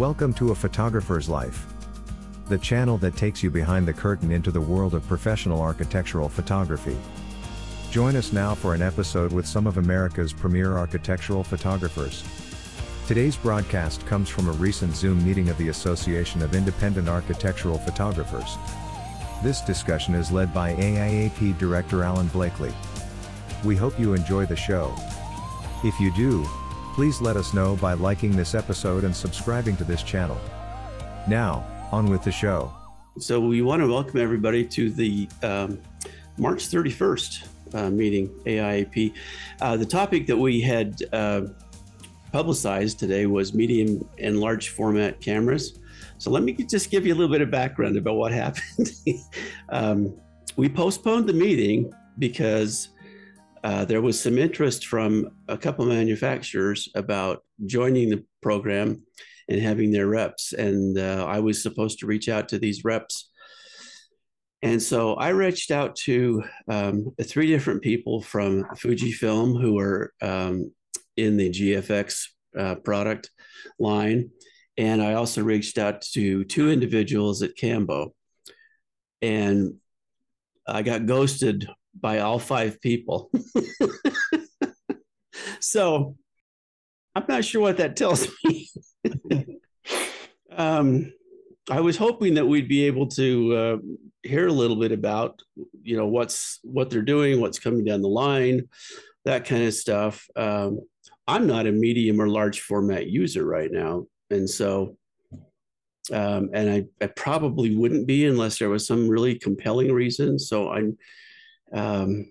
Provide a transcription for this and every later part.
Welcome to A Photographer's Life, the channel that takes you behind the curtain into the world of professional architectural photography. Join us now for an episode with some of America's premier architectural photographers. Today's broadcast comes from a recent Zoom meeting of the Association of Independent Architectural Photographers. This discussion is led by AIAP Director Alan Blakely. We hope you enjoy the show. If you do, please let us know by liking this episode and subscribing to this channel. Now, on with the show. So we want to welcome everybody to the um, March 31st uh, meeting, AIAP. Uh, the topic that we had uh, publicized today was medium and large format cameras. So let me just give you a little bit of background about what happened. um, we postponed the meeting because uh, there was some interest from a couple manufacturers about joining the program and having their reps. And uh, I was supposed to reach out to these reps. And so I reached out to um, three different people from Fujifilm who are um, in the GFX uh, product line. And I also reached out to two individuals at Cambo. And I got ghosted by all five people. so I'm not sure what that tells me. um, I was hoping that we'd be able to uh, hear a little bit about, you know, what's what they're doing, what's coming down the line, that kind of stuff. Um, I'm not a medium or large format user right now, and so, um, and I, I probably wouldn't be unless there was some really compelling reason. So I'm um,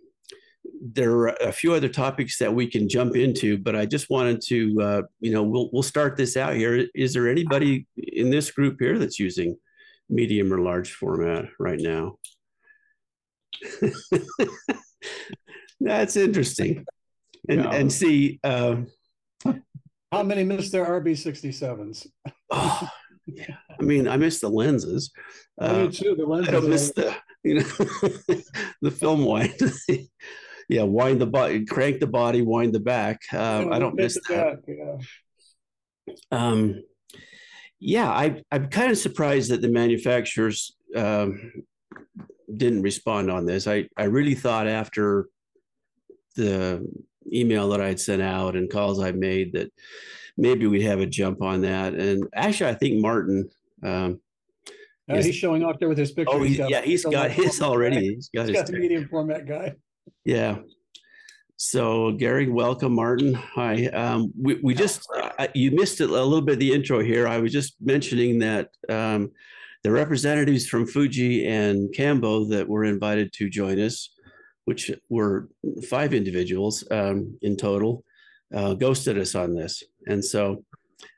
there are a few other topics that we can jump into, but I just wanted to, uh, you know, we'll we'll start this out here. Is there anybody in this group here that's using medium or large format right now? that's interesting, and yeah. and see. Uh, How many missed their RB67s? oh, yeah. I mean, I miss the lenses. Uh, I do too. The lenses. I don't miss the you know? The film wind. Yeah wind the body crank the body wind the back. Um, i don't miss that. Yeah. um yeah i i'm kind of surprised that the manufacturers um, didn't respond on this. I i really thought after the email that i'd sent out and calls i made that maybe we'd have a jump on that. And actually i think martin um, uh, he's showing off there with his picture. Oh, he's got, yeah, he's got his already. He's got he's his got the medium format guy. Yeah. So Gary, welcome, Martin. Hi. Um, we we just uh, you missed it a little bit of the intro here. I was just mentioning that um, the representatives from Fuji and Cambo that were invited to join us, which were five individuals um, in total, uh, ghosted us on this, and so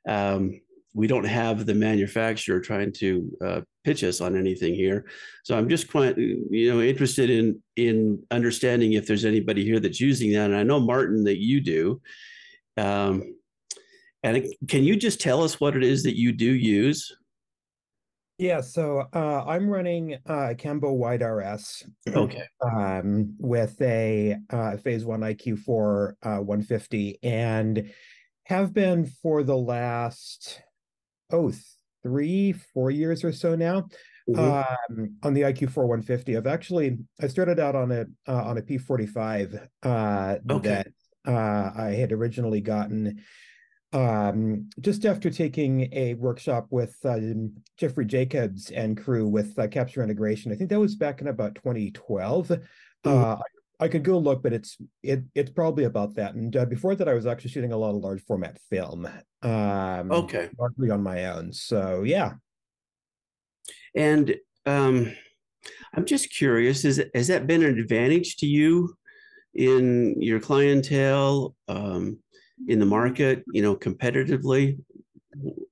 um, we don't have the manufacturer trying to uh, pitch us on anything here. So I'm just quite, you know, interested in in understanding if there's anybody here that's using that. And I know Martin that you do. Um, and can you just tell us what it is that you do use? Yeah, so uh, I'm running uh, Cambo Wide RS. Okay. Um, with a uh, Phase One IQ4 uh, 150, and have been for the last oh three, four years or so now. Mm-hmm. Um, on the IQ4 150, I've actually I started out on a uh, on a P45 uh, okay. that uh, I had originally gotten um, just after taking a workshop with um, Jeffrey Jacobs and crew with uh, Capture Integration. I think that was back in about 2012. Mm-hmm. Uh, I could go look, but it's it it's probably about that. And uh, before that, I was actually shooting a lot of large format film. Um, okay, largely on my own. So yeah. And um, I'm just curious: is has that been an advantage to you in your clientele, um, in the market? You know, competitively.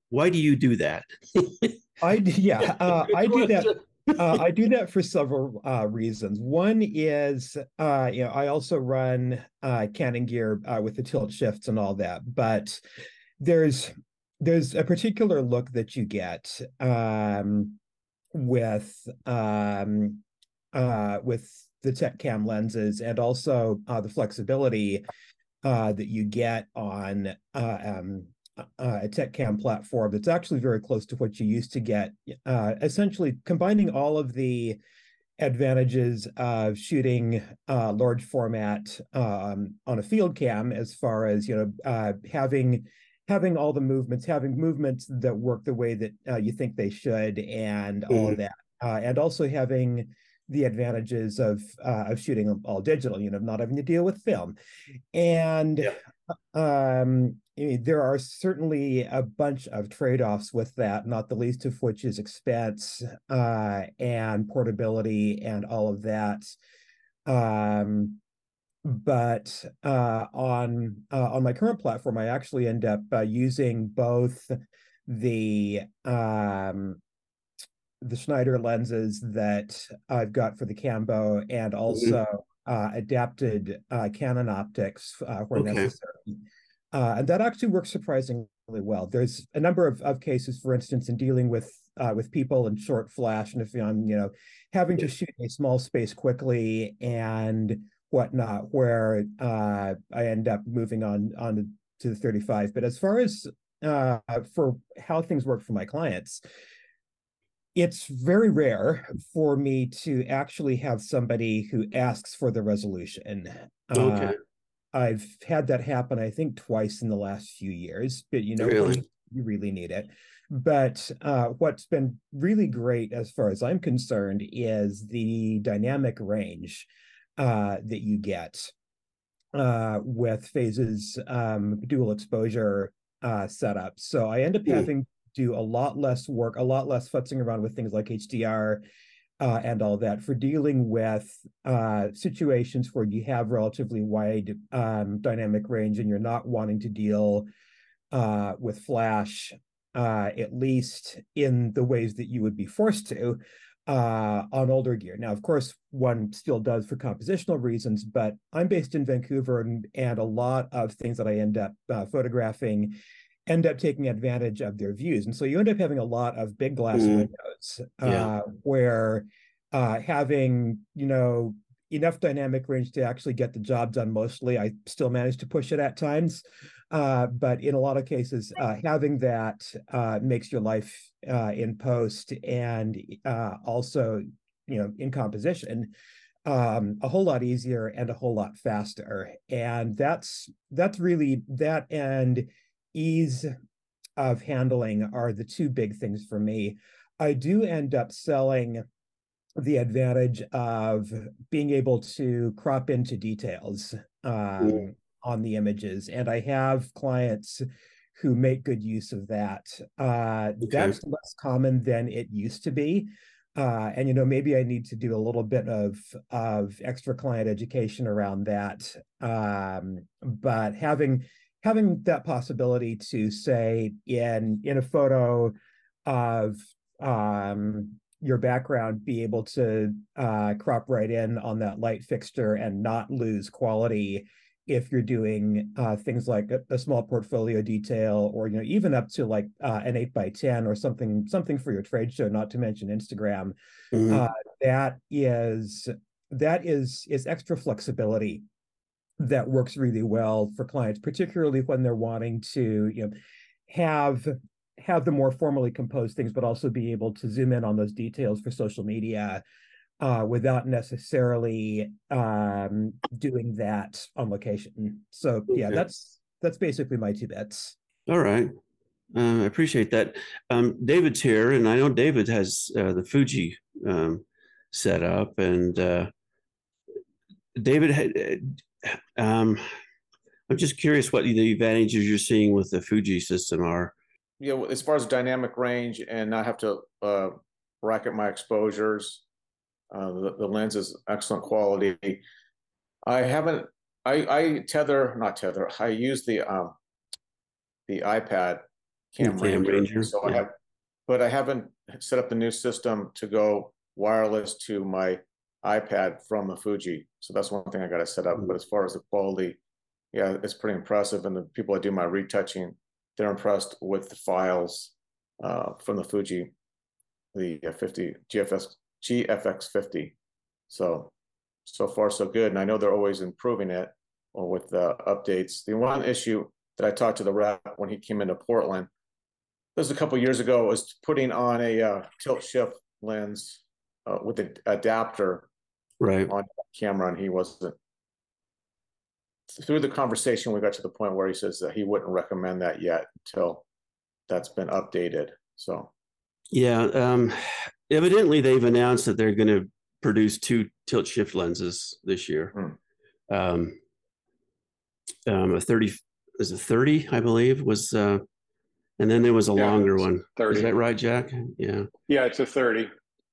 Why do you do that? I yeah, uh, I do that uh, I do that for several uh, reasons. One is, uh, you know, I also run uh, Canon gear uh, with the tilt shifts and all that, but there's there's a particular look that you get um, with um, uh, with the tech cam lenses and also the flexibility that you get on um, uh, a tech cam platform that's actually very close to what you used to get. Uh, essentially, combining all of the advantages of shooting uh, large format um, on a field cam, as far as you know, uh, having having all the movements, having movements that work the way that uh, you think they should, and mm-hmm. all of mm-hmm. that, uh, and also having the advantages of uh, of shooting all digital, you know, not having to deal with film, and yeah. Um, there are certainly a bunch of trade offs with that, not the least of which is expense uh, and portability and all of that. Um, but uh, on uh, on my current platform, I actually end up uh, using both the um, the Schneider lenses that I've got for the Cambo and mm-hmm. also mm-hmm. adapted uh, Canon optics uh, where okay. necessary. and that actually works surprisingly well. There's a number of, of cases, for instance, in dealing with with people in short flash, and if I'm you know having to shoot a small space quickly and whatnot, where uh, I end up moving on on to the 35. But as far as uh, for how things work for my clients, it's very rare for me to actually have somebody who asks for the resolution. Okay. Uh, I've had that happen, I think, twice in the last few years, but you know, really? you really need it. But uh, what's been really great, as far as I'm concerned, is the dynamic range uh, that you get uh, with phases um, dual exposure uh, setup. So I end up mm. having do a lot less work, a lot less futzing around with things like HDR uh, and all that for dealing with uh, situations where you have relatively wide um, dynamic range and you're not wanting to deal uh, with flash, uh, at least in the ways that you would be forced to uh, on older gear. Now, of course, one still does for compositional reasons, but I'm based in Vancouver, and, and a lot of things that I end up uh, photographing end up taking advantage of their views. And so you end up having a lot of big glass mm. windows uh, yeah. where uh, having, you know, enough dynamic range to actually get the job done mostly. I still manage to push it at times. Uh, but in a lot of cases, uh, having that uh, makes your life uh, in post and uh, also, you know, in composition um, a whole lot easier and a whole lot faster. And that's that's really that and ease of handling are the two big things for me. I do end up selling the advantage of being able to crop into details um, on the images. And I have clients who make good use of that. Uh, okay. That's less common than it used to be. Uh, and you know maybe I need to do a little bit of of extra client education around that. Um, but having having that possibility to say in in a photo of um, your background be able to uh, crop right in on that light fixture and not lose quality if you're doing uh, things like a, a, small portfolio detail or you know even up to like uh, an 8 by 10 or something something for your trade show not to mention instagram mm-hmm. uh, that is that is is extra flexibility that works really well for clients particularly when they're wanting to you know have have the more formally composed things but also be able to zoom in on those details for social media uh, without necessarily um, doing that on location. So yeah, okay. that's that's basically my two bets. All right. Uh, I appreciate that. Um, David's here, and I know David has uh, the Fuji um, set up. And uh, David, uh, um, I'm just curious what the advantages you're seeing with the Fuji system are. Yeah, as far as dynamic range and not have to uh, bracket my exposures, uh, the, the, lens is excellent quality. I haven't. I, I tether, not tether. I use the um, the iPad Cam, Cam Ranger, Ranger, so yeah. I have, but I haven't set up the new system to go wireless to my iPad from the Fuji. So that's one thing I got to set up. Mm-hmm. But as far as the quality, yeah, it's pretty impressive. And the people I do my retouching, they're impressed with the files uh, from the Fuji, the 50 GFS GFX50. So, so far so good. And I know they're always improving it or with the updates. The one issue that I talked to the rep when he came into Portland. This was a couple years ago. Was putting on a uh, tilt shift lens uh, with an adapter right. on camera and he wasn't. Through the conversation we got to the point where he says that he wouldn't recommend that yet until that's been updated so. Yeah um evidently they've announced that they're going to produce two tilt shift lenses this year. Hmm. um, um a 30 was a 30 i believe was uh and then there was a yeah, longer one. 30 is that right jack? Yeah. Yeah it's a 30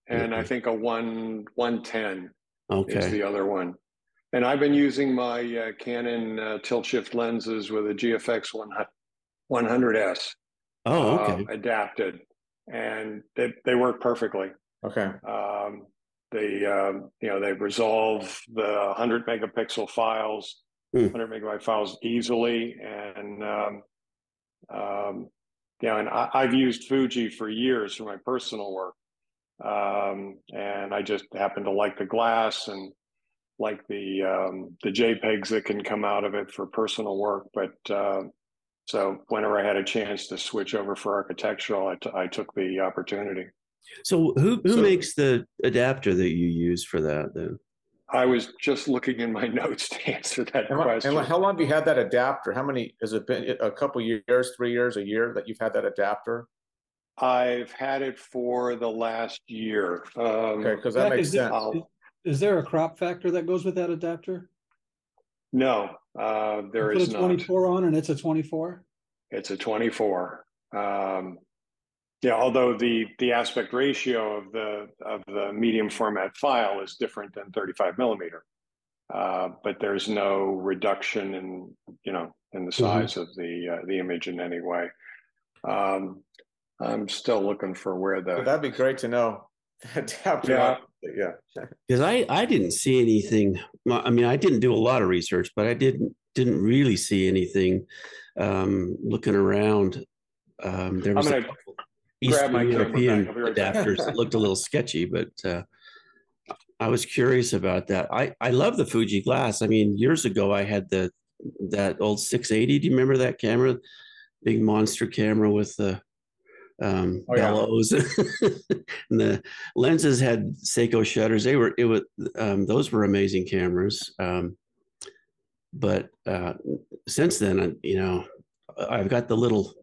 and okay. i think a one 110 okay. is the other one. And I've been using my uh, Canon uh, tilt shift lenses with a GFX 100S. Oh, uh, okay. Uh, adapted, and they they work perfectly. Okay. Um, they um, you know they resolve the 100 megapixel files, mm. 100 megabyte files easily, and um, um, and I, I've used Fuji for years for my personal work um, and I just happen to like the glass and like the um, the JPEGs that can come out of it for personal work. But uh, so whenever I had a chance to switch over for architectural, I, t- I took the opportunity. So who who So- makes the adapter that you use for that then? I was just looking in my notes to answer that and, question. and how long have you had that adapter? How many has it been? A couple years, three years, a year that you've had that adapter? I've had it for the last year. Um, Okay, because that Jack, makes is there- sense. I'll- Is there a crop factor that goes with that adapter? No, uh, there You is Put a not. twenty-four on and it's a twenty-four? It's a 24. Um, yeah, although the the aspect ratio of the of the medium format file is different than 35 millimeter, uh, but there's no reduction in you know in the size of the uh, the image in any way. Um, I'm still looking for where So the That'd be great to know. Adapter, Yeah. yeah. Because I I didn't see anything. I mean, I didn't do a lot of research, but I didn't didn't really see anything. Um, looking around, um, there I'm was a gonna couple my Eastern. European I'll right back. adapters that looked a little sketchy, but uh, I was curious about that. I I love the Fuji glass. I mean, years ago I had the that old 680. Do you remember that camera? Big monster camera with the um, Oh, yeah. bellows. and the lenses had Seiko shutters. They were it was um, those were amazing cameras. Um, but uh, since then, I- you know, I've got the little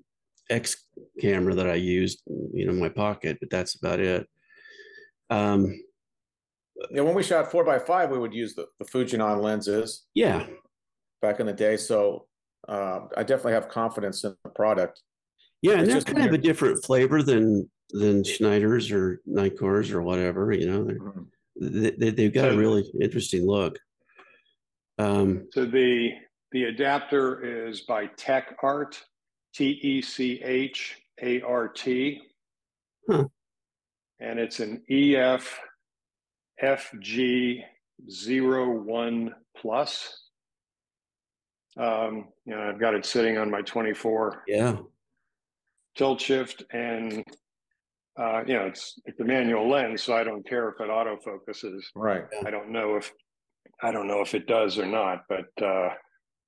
X camera that I used, you know, in my pocket, but that's about it. Um, Yeah, when we shot four by five, we would use the, the Fujinon lenses yeah, back in the day. So uh, I definitely have confidence in the product. Yeah, and they're kind of a different flavor than than Schneider's or Nikon's or whatever. You know, They're- they, they, they've got a really interesting look. Um, So the the adapter is by Tech Art, T E C H A R T. Huh. And it's an EF FG 01 plus. Um, you know, I've got it sitting on my 24 yeah, tilt shift and uh, you know, it's it's a manual lens, so I don't care if it autofocuses. Right. I don't know if I don't know if it does or not, but uh,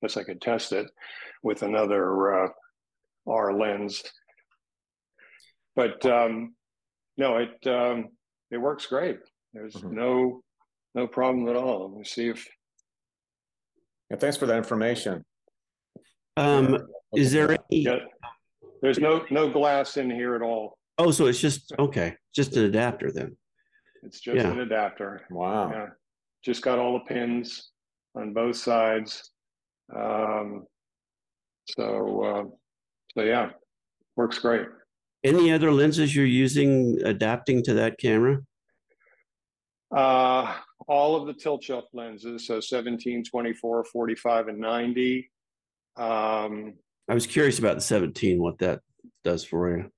guess I could test it with another uh, R lens. But um, no, it um, it works great. There's Mhm. no no problem at all. Let me see if Yeah, thanks for that information. um, is there any? yeah, there's no no glass in here at all. Oh, so it's just okay, just an adapter then. It's just Yeah. an adapter. Wow. Yeah, just got all the pins on both sides. Um, so, uh, so yeah, works great. Any other lenses you're using adapting to that camera? Uh, all of the tilt shift lenses, so 17, 24, 45, and 90. Um, I was curious about the 17, what that does for you.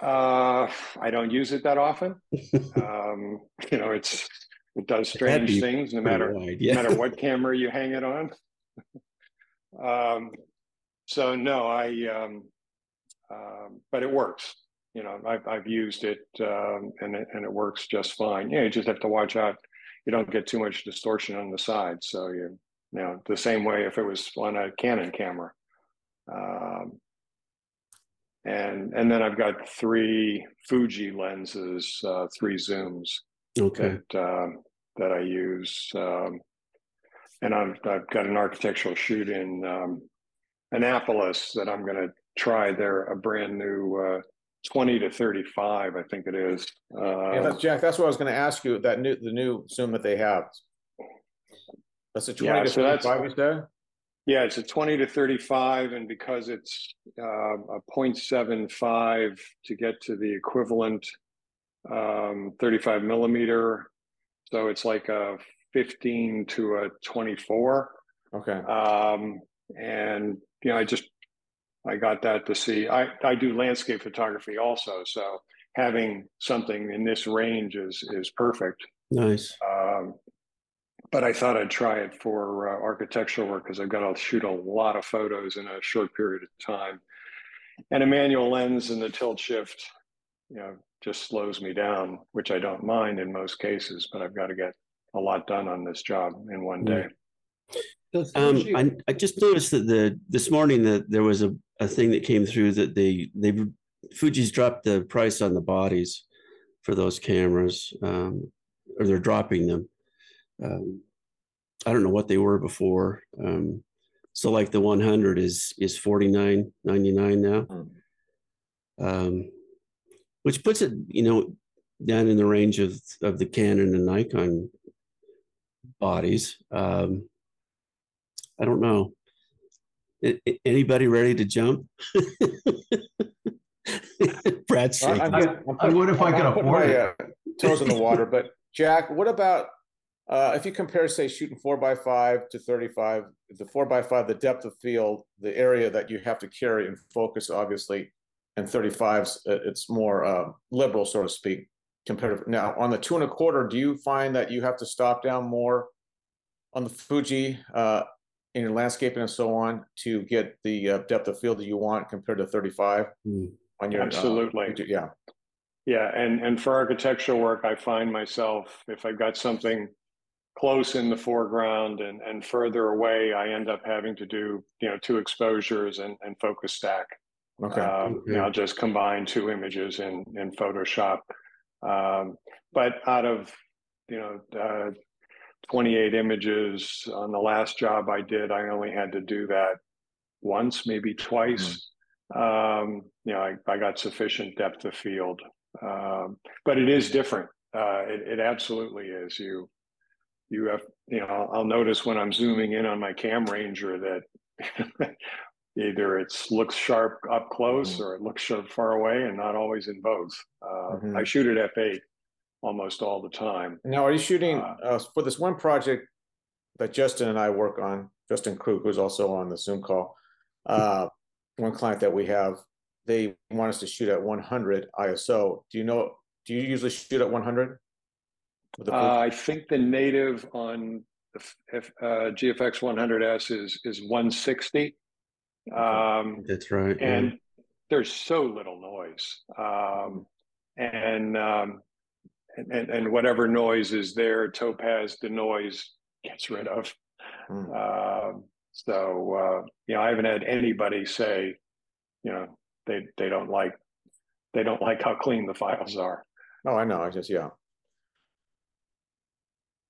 uh, I don't use it that often. um, you know, it's it does strange things no matter wide, no matter what camera you hang it on. um, so no, I, um, um, but it works. You know, I've I've used it um, and it and it works just fine. Yeah, you just have to watch out. You don't get too much distortion on the side. So you, you know, the same way if it was on a Canon camera, Um, and and then I've got three Fuji lenses, uh, three zooms Okay. that uh, that I use, um, and I've I've got an architectural shoot in um, Annapolis that I'm going to try. They're a brand new uh, twenty to thirty five, I think it is. Yeah, Uh, that's Jack, that's what I was gonna ask you, that new, the new Zoom that they have. That's a Yeah, twenty to so that's- thirty-five, you said? Yeah, it's a 20 to 35, and because it's uh, a 0.75 to get to the equivalent um, 35 millimeter, so it's like a 15 to a 24. Okay, Um, and you know, I just I got that to see. I I do landscape photography also, so having something in this range is is perfect. Nice. Um, but I thought I'd try it for uh, architectural work because I've got to shoot a lot of photos in a short period of time. And a manual lens and the tilt shift, you know, just slows me down, which I don't mind in most cases, but I've got to get a lot done on this job in one day. Um, I, I just noticed that the this morning that there was a, a thing that came through that they they Fuji's dropped the price on the bodies for those cameras, um, or they're dropping them. Um, I don't know what they were before. Um, so like the 100 is is 49.99 now, Hmm. um, which puts it you know down in the range of of the Canon and Nikon bodies. Um, I don't know. A- a- Anybody ready to jump? Brad's I- I'm shaking. getting- I'm I would if I I'm could afford my, it. uh, Toes in the water, but Jack, what about, uh, if you compare, say, shooting four by five to thirty-five, the four by five, the depth of field, the area that you have to carry and focus, obviously, and 35s, uh, it's more, uh, liberal, so to speak, comparative. Now, on the two and a quarter, do you find that you have to stop down more on the Fuji, uh, in your landscaping and so on to get the uh, depth of field that you want compared to thirty-five Hmm. on your? uh, Absolutely. Fuji? Yeah. Yeah, and and for architectural work, I find myself if I've got something close in the foreground and and further away, I end up having to do you know two exposures and and focus stack. Okay. Um, you know, Okay. I'll just combine two images in in Photoshop. Um, but out of you know uh, 28 images on the last job I did, I only had to do that once, maybe twice. Um, you know, I, I got sufficient depth of field. Um, but it is different. Uh, it, it absolutely is. You you have you know I'll, I'll notice when I'm zooming in on my cam ranger that either it's looks sharp up close or it looks sharp far away and not always in both. Uh, Mhm. I shoot at f8 almost all the time. Now, are you shooting Uh, uh, for this one project that Justin and I work on? Justin Krug, who's also on the Zoom call, uh, one client that we have, they want us to shoot at 100 ISO. Do you know? Do you usually shoot at 100? With the Uh, I think the native on the F, F, uh, GFX 100S is is 160, um, That's right. yeah. and there's so little noise, um, and, um, and and and whatever noise is there, Topaz DeNoise gets rid of. Hmm. Um, so uh, you know, I haven't had anybody say, you know, they they don't like they don't like how clean the files are. Oh, I know. I just yeah.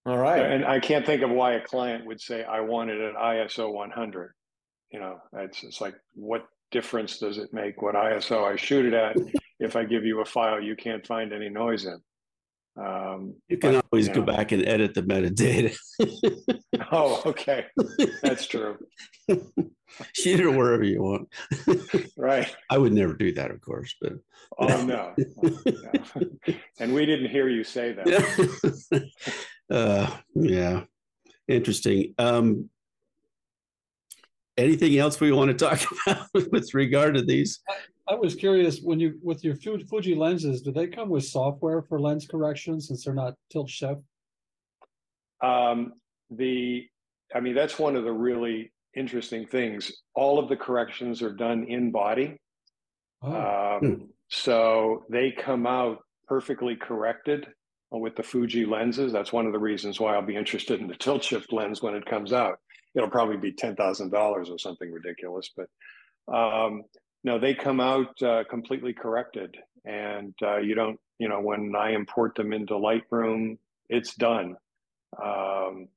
All right. And I can't think of why a client would say, I wanted an ISO 100. You know, it's, it's like, what difference does it make what ISO I shoot it at if I give you a file you can't find any noise in? Um, you can but, always you go back and edit the metadata. Oh, okay. That's true. Shoot it wherever you want. Right. I would never do that, of course, but Oh, no. no. And we didn't hear you say that. Uh, yeah, interesting. Um, anything else we want to talk about with regard to these? I was curious, when you, with your Fuji lenses, do they come with software for lens correction since they're not tilt shift? Um, the, I mean, that's one of the really interesting things. All of the corrections are done in body. Oh, Um, so they come out perfectly corrected with the Fuji lenses. That's one of the reasons why I'll be interested in the tilt shift lens when it comes out. It'll probably be ten thousand dollars or something ridiculous, but Um, no, they come out uh, completely corrected, and uh, you don't. You know, when I import them into Lightroom, it's done. Um,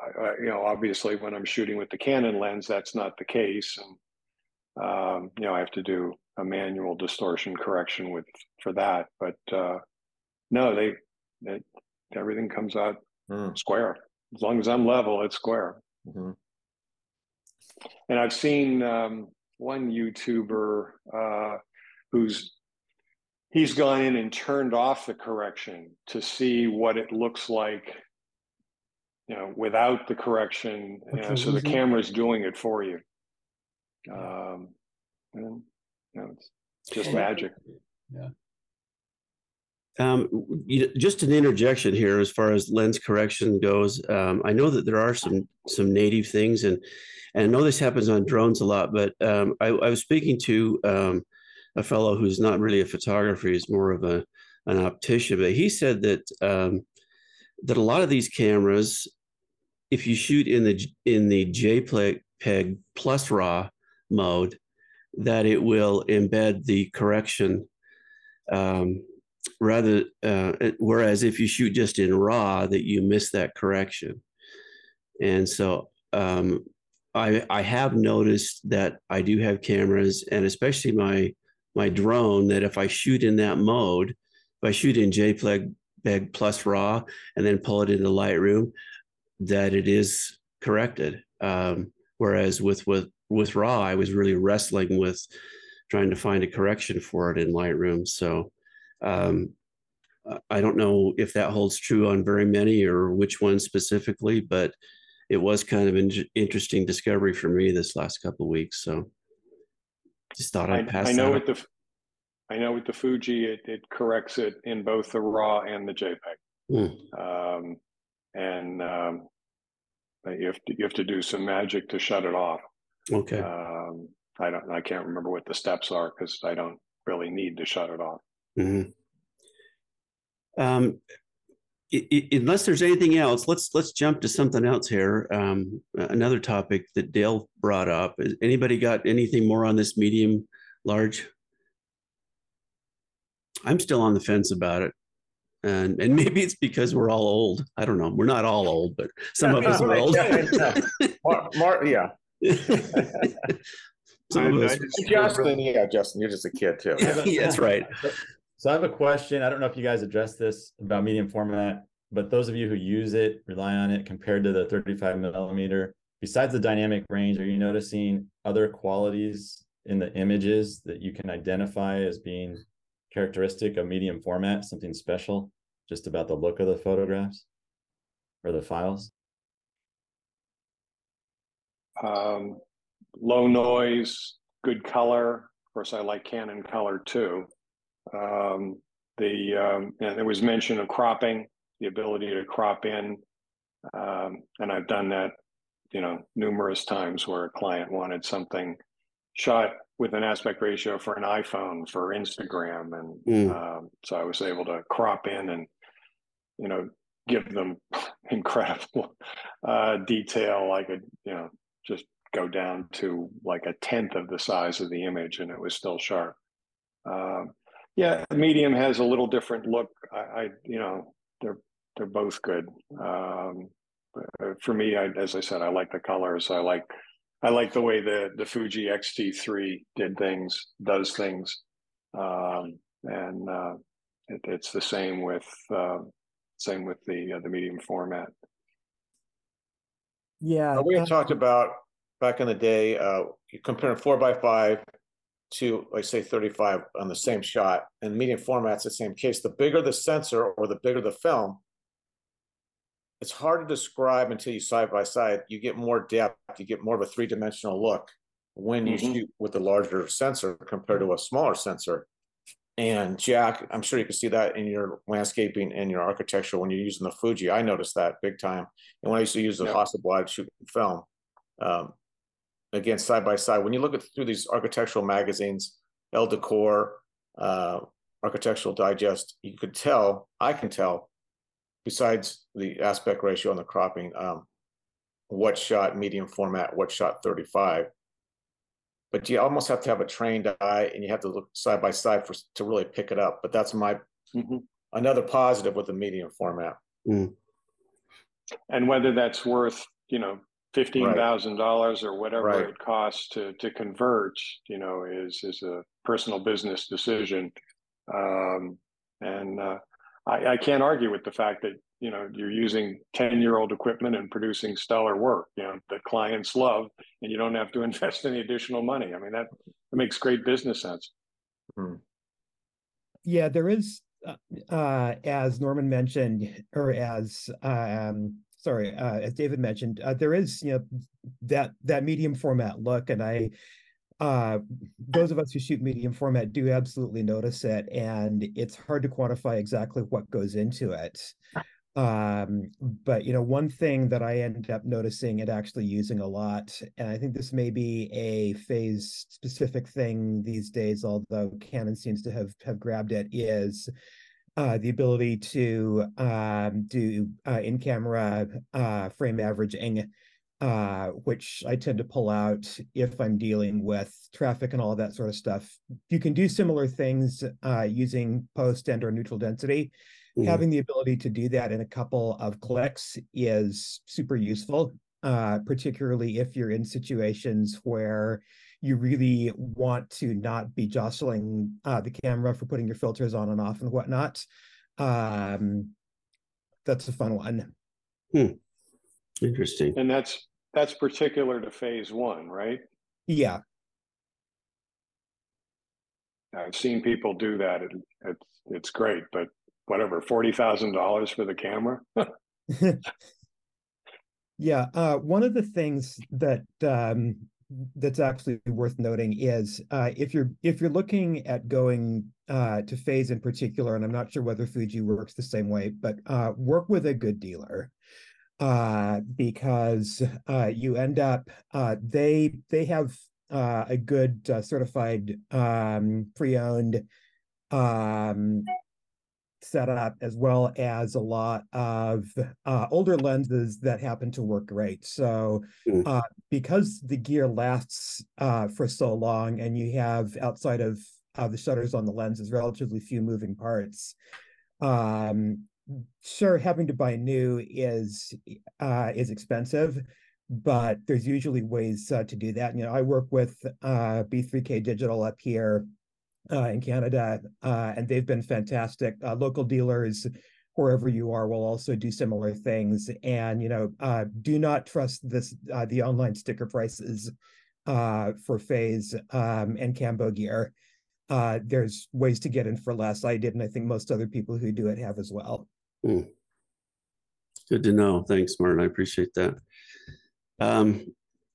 I, I, you know, obviously, when I'm shooting with the Canon lens, that's not the case, and um, you know, I have to do a manual distortion correction with for that. But uh, no, they, they everything comes out Mm. square. As long as I'm level, it's square. Mhm. And I've seen um, one YouTuber uh, who's he's gone in and turned off the correction to see what it looks like, you know, without the correction. You know, so the camera's doing it for you. Um, and, you know, it's just Well, magic. Um, you, just an interjection here as far as lens correction goes. Um, I know that there are some some native things, and and I know this happens on drones a lot. But um, I, I was speaking to um, a fellow who's not really a photographer; he's more of a an optician. But he said that um, that a lot of these cameras, if you shoot in the in the JPEG plus RAW mode, that it will embed the correction. Um, rather uh, whereas if you shoot just in raw that you miss that correction and so um, I, I have noticed that I do have cameras and especially my my drone that if I shoot in that mode, if I shoot in JPEG plus RAW and then pull it into Lightroom, that it is corrected. Um, whereas with with with RAW, I was really wrestling with trying to find a correction for it in Lightroom. So um, I don't know if that holds true on very many or which one specifically, but it was kind of an interesting discovery for me this last couple of weeks. So just thought I'd pass I know that. with the I know with the Fuji, it, it corrects it in both the RAW and the JPEG. Hmm. Um, and um, you have to you have to do some magic to shut it off. Okay. Um, I don't I can't remember what the steps are because I don't really need to shut it off. Mhm. Um, i- i- unless there's anything else, let's let's jump to something else here. Um, another topic that Dale brought up. Is anybody got anything more on this medium large? I'm still on the fence about it. And and maybe it's because we're all old. I don't know. We're not all old, but some of us are old. Mark, Mark, yeah. some of us. Justin, yeah, Justin, you're just a kid too. Yeah, that's right. So I have a question. I don't know if you guys addressed this about medium format, but those of you who use it, rely on it compared to the 35 millimeter, besides the dynamic range, are you noticing other qualities in the images that you can identify as being characteristic of medium format, something special just about the look of the photographs or the files? Um, low noise, good color. Of course, I like Canon color too. Um, the um, and there was mention of cropping, the ability to crop in, um, and I've done that, you know, numerous times where a client wanted something shot with an aspect ratio for an iPhone for Instagram, and Mm. um, so I was able to crop in and, you know, give them incredible uh, detail. I could, you know, just go down to like a tenth of the size of the image, and it was still sharp. Um, yeah, medium has a little different look. I, I you know, they're they're both good. Um, for me, I, as I said, I like the colors. I like I like the way the the Fuji X-T3 did things, does things, um, and uh, it, it's the same with uh, same with the uh, the medium format. Yeah. We had talked about back in the day, uh, you compare four by five to, like, say, thirty-five on the same shot, and medium format's the same case. The bigger the sensor or the bigger the film, it's hard to describe until you side by side. You get more depth, you get more of a three-dimensional look when you Mhm. shoot with a larger sensor compared to a smaller sensor. And Jack, I'm sure you can see that in your landscaping and your architecture when you're using the Fuji. I noticed that big time. And when I used to use the Yeah. Hasselblad shooting film, um, again, side by side, when you look at through these architectural magazines, Elle Decor, uh, Architectural Digest, you could tell, I can tell, besides the aspect ratio and the cropping, um, what shot medium format, what shot 35. but you almost have to have a trained eye and you have to look side by side for to really pick it up. But that's my Mhm. another positive with the medium format. And whether that's worth, you know, fifteen thousand dollars or whatever Right. it costs to to converge, you know, is is a personal business decision. Um, and uh, I, I can't argue with the fact that you know you're using ten year old equipment and producing stellar work, you know, that clients love, and you don't have to invest any additional money. I mean that, that makes great business sense. Yeah, there is, uh, uh, as Norman mentioned, or as, um, sorry, uh, as David mentioned, uh, there is, you know, that, that medium format look, and I, uh, those of us who shoot medium format do absolutely notice it, and it's hard to quantify exactly what goes into it. Um, but you know, one thing that I ended up noticing and actually using a lot, and I think this may be a phase specific thing these days, although Canon seems to have have grabbed it, is uh, the ability to um, do uh, in camera uh, frame averaging, uh, which I tend to pull out if I'm dealing with traffic and all that sort of stuff. You can do similar things uh, using post and or neutral density Mhm. having the ability to do that in a couple of clicks is super useful, uh, particularly if you're in situations where you really want to not be jostling uh, the camera for putting your filters on and off and whatnot. Um, that's a fun one. Interesting. And that's that's particular to phase one, right? Yeah, I've seen people do that. It, it's it's great, but whatever, forty thousand dollars for the camera. Yeah, uh, one of the things that um, that's actually worth noting is uh, if you're if you're looking at going uh, to phase in particular, and I'm not sure whether Fuji works the same way, but uh, work with a good dealer uh, because uh, you end up uh, they they have a good certified um, pre-owned um, setup as well as a lot of uh, older lenses that happen to work great. So Mm. uh, because the gear lasts uh, for so long and you have outside of uh, the shutters on the lenses relatively few moving parts, um, sure having to buy new is uh, is expensive. But there's usually ways uh, to do that. You know, I work with uh, B3K Digital up here uh, in Canada, uh, and they've been fantastic. Uh, local dealers, wherever you are, will also do similar things. And you know, uh, do not trust this uh, the online sticker prices uh, for Phase um, and Cambo gear. There's ways to get in for less. I did, and I think most other people who do it have as well. Good to know. Thanks, Martin. I appreciate that. Um,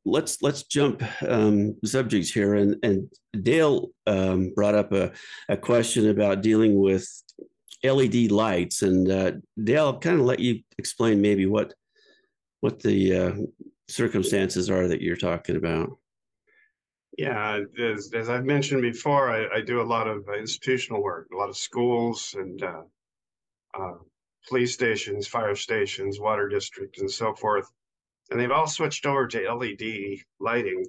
let's let's jump um, subjects here, and and Dale um, brought up a, a question about dealing with LED lights, and uh, Dale, kind of let you explain maybe what what the uh, circumstances are that you're talking about. Yeah, as, as I've mentioned before, I, I do a lot of institutional work, a lot of schools and uh, uh, police stations, fire stations, water districts, and so forth. And they've all switched over to LED lighting.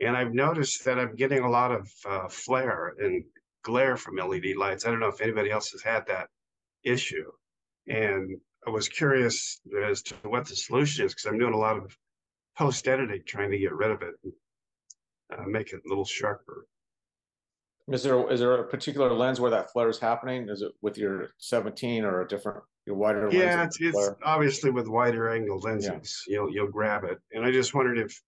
And I've noticed that I'm getting a lot of uh, flare and glare from LED lights. I don't know if anybody else has had that issue. And I was curious as to what the solution is because I'm doing a lot of post editing trying to get rid of it uh, make it a little sharper. Is there is there a particular lens where that flare is happening? Is it with your 17 or a different your wider lens? Yeah, it's, it's obviously with wider angle lenses, you'll you'll grab it. And I just wondered if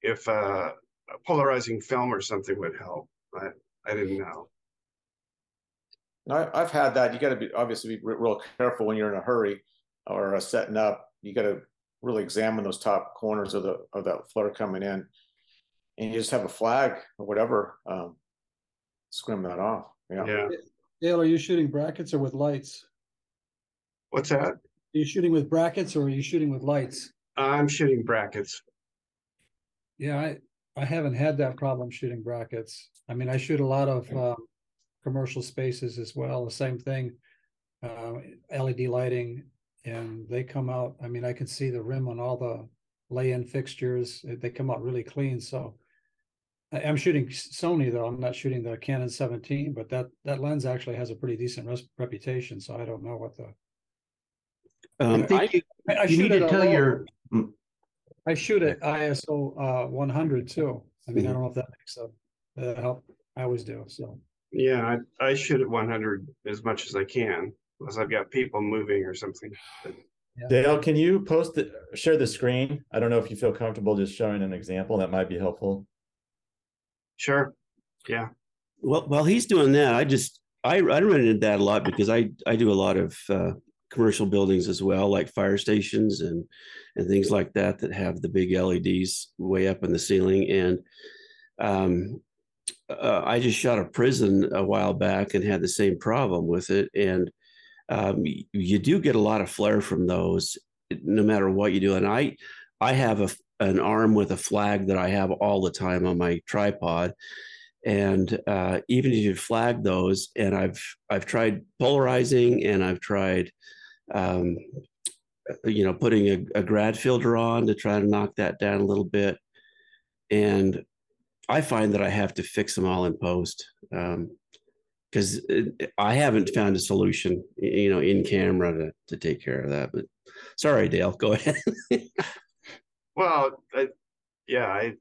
if uh, a polarizing film or something would help. I I didn't know. I, I've had that. You got to be obviously be real careful when you're in a hurry or uh, setting up. You got to really examine those top corners of the of that flare coming in, and you just have a flag or whatever. Um, scrim that off. Yeah. Yeah. Dale, are you shooting brackets or with lights? What's that? Are you shooting with brackets or are you shooting with lights? I'm shooting brackets. Yeah, I, I haven't had that problem shooting brackets. I mean, I shoot a lot of um, commercial spaces as well. The same thing, uh, LED lighting, and they come out. I mean, I can see the rim on all the lay-in fixtures. They come out really clean. So I- I'm shooting Sony though. I'm not shooting the Canon 17, but that that lens actually has a pretty decent res- reputation. So I don't know what the. Um, I think I, I, I you shoot need to tell your, I shoot at ISO uh 100 too. I mean, I Mhm. don't know if that makes a uh, help. I always do. So Yeah, I, I shoot at 100 as much as I can, unless I've got people moving or something. Dale, can you post the share the screen? I don't know if you feel comfortable just showing an example. That might be helpful. Sure. Yeah. well, while he's doing that, I just, I, I run into that a lot because I, I do a lot of, uh, commercial buildings as well, like fire stations and, and things like that, that have the big LEDs way up in the ceiling. And, um, uh, I just shot a prison a while back and had the same problem with it. And, um, you do get a lot of flare from those, no matter what you do. And I, I have a, an arm with a flag that I have all the time on my tripod. And uh, even if you flag those, and I've I've tried polarizing, and I've tried, um, you know, putting a, a grad filter on to try to knock that down a little bit. And I find that I have to fix them all in post because I haven't found a solution, you know, in camera to to take care of that. But sorry, Dale, go ahead. Well, I, yeah, I,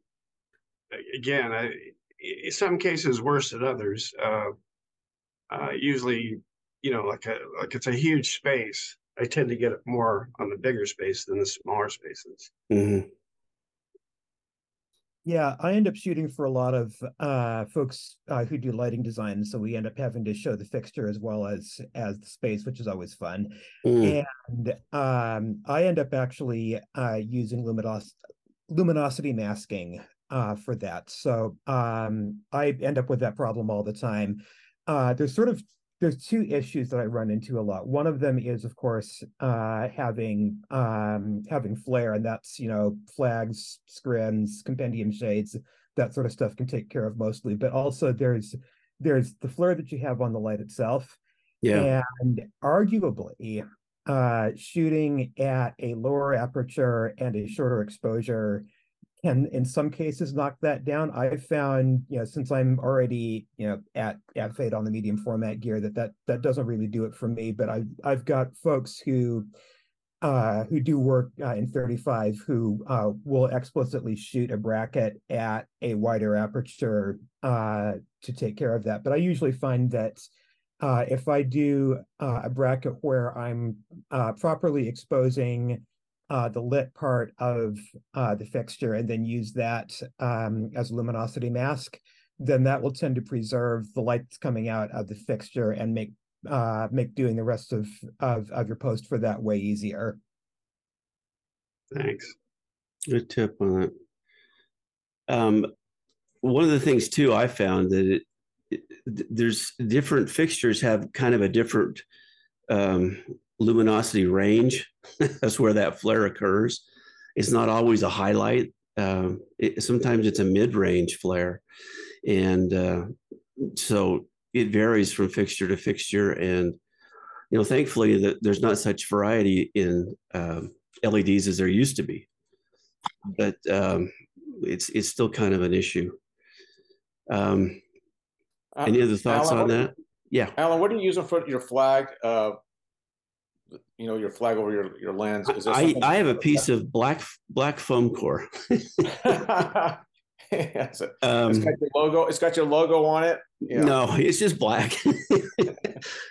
again, I, in some cases worse than others. Uh, uh, usually, you know, like a, like it's a huge space. I tend to get it more on the bigger space than the smaller spaces. Mhm. Yeah, I end up shooting for a lot of uh, folks uh, who do lighting design, so we end up having to show the fixture as well as as the space, which is always fun. Mm. And um, I end up actually uh, using luminos- luminosity masking uh, for that. So um, I end up with that problem all the time. Uh, there's sort of there's two issues that I run into a lot. One of them is, of course, uh, having um, having flare, and that's you know flags, scrims, compendium shades, that sort of stuff can take care of mostly. But also there's there's the flare that you have on the light itself, Yeah. and arguably, uh, shooting at a lower aperture and a shorter exposure can, in some cases, knock that down. I've found, you know, since I'm already, you know, at at f8 on the medium format gear, that that that doesn't really do it for me. But I've I've got folks who uh, who do work uh, in 35 who uh, will explicitly shoot a bracket at a wider aperture uh, to take care of that. But I usually find that uh, if I do uh, a bracket where I'm uh, properly exposing uh, the lit part of uh, the fixture and then use that um, as a luminosity mask, then that will tend to preserve the light that's coming out of the fixture and make uh, make doing the rest of, of of your post for that way easier. Thanks. Good tip on that. Um, one of the things too, I found that it, it there's different fixtures have kind of a different um, luminosity range. That's where that flare occurs. It's not always a highlight. Um, it, sometimes it's a mid-range flare, and uh, so it varies from fixture to fixture. And you know, thankfully, that there's not such variety in um, LEDs as there used to be, but um, it's it's still kind of an issue. Um, Uh, any other thoughts Alan, on that? Yeah. Alan, what are you using for your flag? Uh, you know, your flag over your, your lens. Is I, I have a piece of black black foam core. Yes, it- Um, it's got your logo. It's got your logo on it. Yeah. No, it's just black. and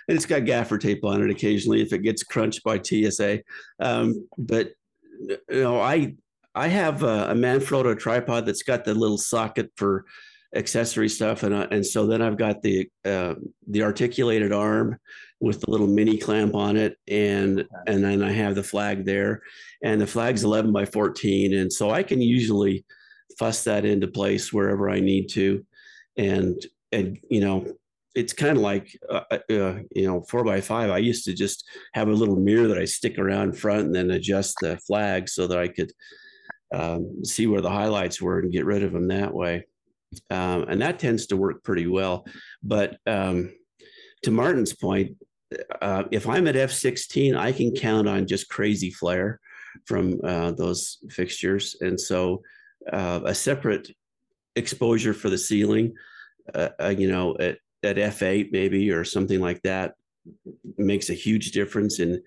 it's got gaffer tape on it occasionally if it gets crunched by TSA. Um, but you know, I I have a, a Manfrotto tripod that's got the little socket for accessory stuff, and I, and so then I've got the uh, the articulated arm with the little mini clamp on it, and and then I have the flag there, and the flag's eleven by fourteen, and so I can usually fuss that into place wherever I need to, and and you know it's kind of like uh, uh, you know four by five i used to just have a little mirror that i stick around front and then adjust the flag so that i could um, see where the highlights were and get rid of them that way. Um, and that tends to work pretty well. But um, to martin's point uh, if i'm at f16 i can count on just crazy flare from uh, those fixtures and so uh, a separate exposure for the ceiling, uh, uh, you know, at, at f8 maybe or something like that makes a huge difference in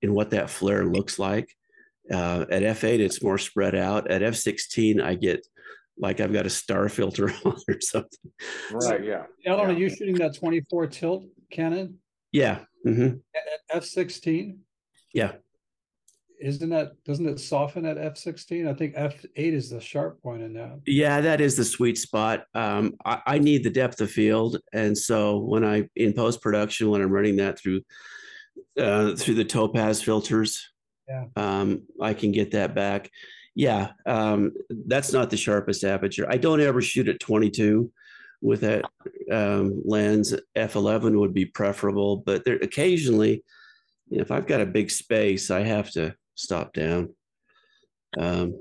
in what that flare looks like. Uh, at f8, it's more spread out. At f16, I get like I've got a star filter on or something. Right. Yeah. Alan, Yeah. are you shooting that 24 tilt Canon Yeah. Hmm at F sixteen? Yeah. Isn't that, doesn't it soften at F sixteen? I think F eight is the sharp point in that. Yeah, that is the sweet spot. Um, I, I need the depth of field, and so when I in post production, when I'm running that through uh, through the Topaz filters, Yeah. um, I can get that back. Yeah, um, that's not the sharpest aperture. I don't ever shoot at 22 with that um, lens. F11 would be preferable, but there occasionally, if I've got a big space, I have to stop down. Um,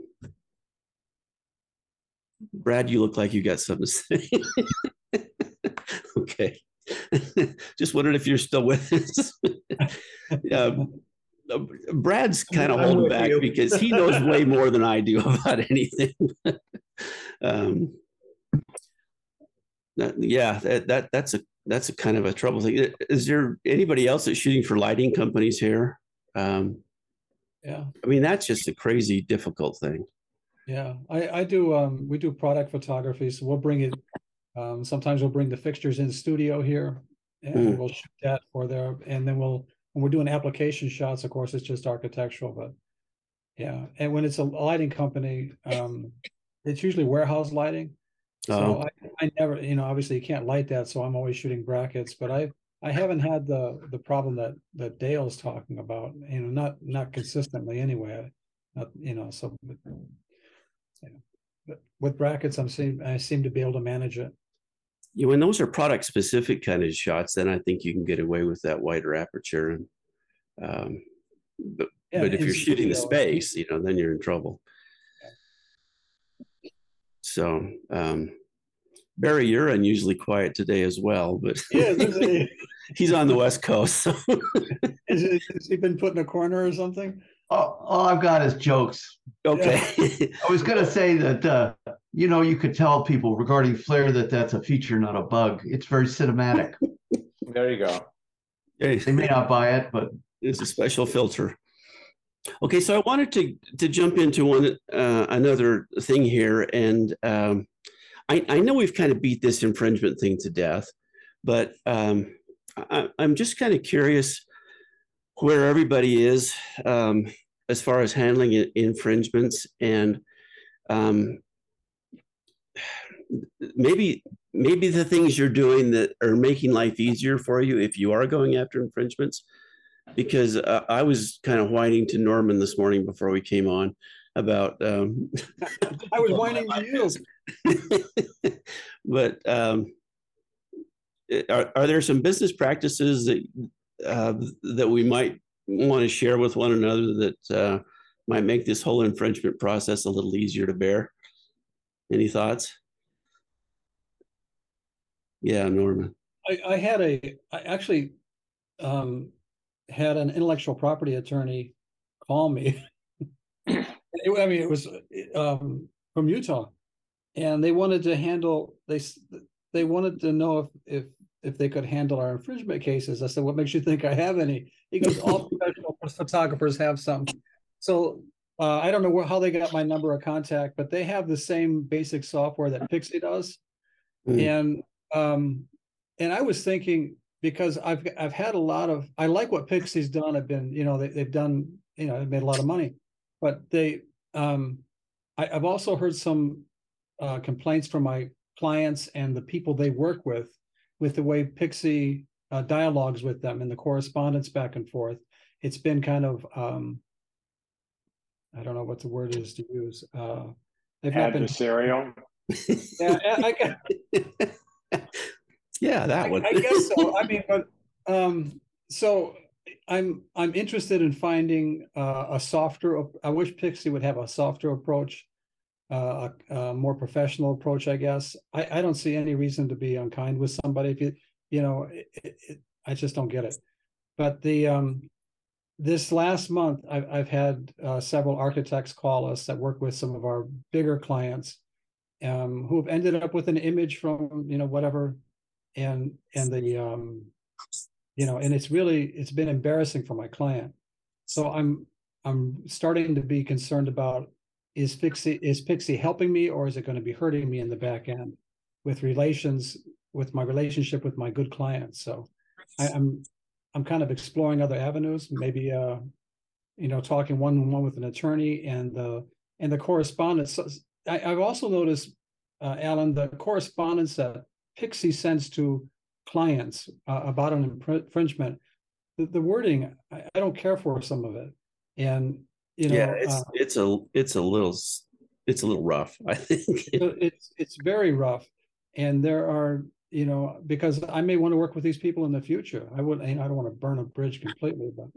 Brad, you look like you got something to say. okay. Just wondered if you're still with us. Um, uh, Brad's kind of holding back you. because he knows way more than I do about anything. um, that, yeah, that, that that's a that's a kind of a trouble thing. Is there anybody else that's shooting for lighting companies here? Um, Yeah, I mean, that's just a crazy difficult thing. yeah. I, I do, um, we do product photography, so we'll bring it. Um, sometimes we'll bring the fixtures in studio here and Mm. we'll shoot that for there. And then we'll, when we're doing application shots, of course, it's just architectural, but yeah. And when it's a lighting company, um, it's usually warehouse lighting. Oh. So I, I never, you know, obviously you can't light that, so I'm always shooting brackets, but I, I haven't had the, the problem that, that Dale's talking about, you know, not, not consistently anyway. Not, you know, so. but, you know, But with brackets, I'm seem, I seem to be able to manage it. you when those are product specific kind of shots, then I think you can get away with that wider aperture. And um, but Yeah, but if you're shooting the space, you know, then you're in trouble. So um, Barry, you're unusually quiet today as well, but Yeah, this he's on the west coast. So Is, it- has he been put in a corner or something? All, all I've got is jokes. okay, I was gonna say that, uh, you know, you could tell people regarding Flare that that's a feature, not a bug. It's very cinematic. There you go. They may not buy it, but it's a special filter. Okay, so I wanted to to jump into one uh, another thing here, and um, I, I know we've kind of beat this infringement thing to death, but um, I, I'm just kind of curious where everybody is um, as far as handling infringements, and um, maybe maybe the things you're doing that are making life easier for you if you are going after infringements because uh, I was kind of whining to Norman this morning before we came on about, um, I was whining to you. but um, are, are there some business practices that uh, that we might want to share with one another that uh, might make this whole infringement process a little easier to bear? Any thoughts? Yeah, Norman. I, I had a, I actually, um, had an intellectual property attorney call me. It- I mean, it was, um, from Utah. And they wanted to handle, they, they wanted to know if, if, if they could handle our infringement cases. I said, what makes you think I have any? He goes, all professional photographers have some. So, uh, I don't know where, how they got my number of contact, but they have the same basic software that Pixsy does. Mm. And, um, and I was thinking, because I've, I've had a lot of, I like what Pixsy's done. I've been, you know, they, they've done, you know, they've made a lot of money. But they, um, I, I've also heard some, uh, complaints from my clients and the people they work with, with the way Pixsy, uh, dialogues with them and the correspondence back and forth. It's been kind of, um, I don't know what the word is to use, uh. They've not been, Adversarial. yeah, I, I, yeah, that I, one. I guess so. I mean, but um, so I'm I'm interested in finding uh, a softer. I wish Pixsy would have a softer approach, uh, a, a more professional approach. I guess I, I don't see any reason to be unkind with somebody. If you you know, it, it, it, I just don't get it. But the um, this last month, I've I've had uh, several architects call us that work with some of our bigger clients, um, who have ended up with an image from you know whatever, and and the um, you know, and it's really it's been embarrassing for my client. So I'm I'm starting to be concerned about is Pixsy is Pixsy helping me or is it going to be hurting me in the back end with relations with my relationship with my good clients? So I, I'm I'm kind of exploring other avenues, maybe uh, you know, talking one on one with an attorney and the and the correspondence. I, have also noticed, uh, Alan, the correspondence that Pixsy sends to clients uh, about an infringement. The, the wording, I, I, don't care for some of it, and you know, yeah, it's uh, it's a it's a little it's a little rough. I think it's it's very rough, and there are you know because I may want to work with these people in the future. I would I don't want to burn a bridge completely, but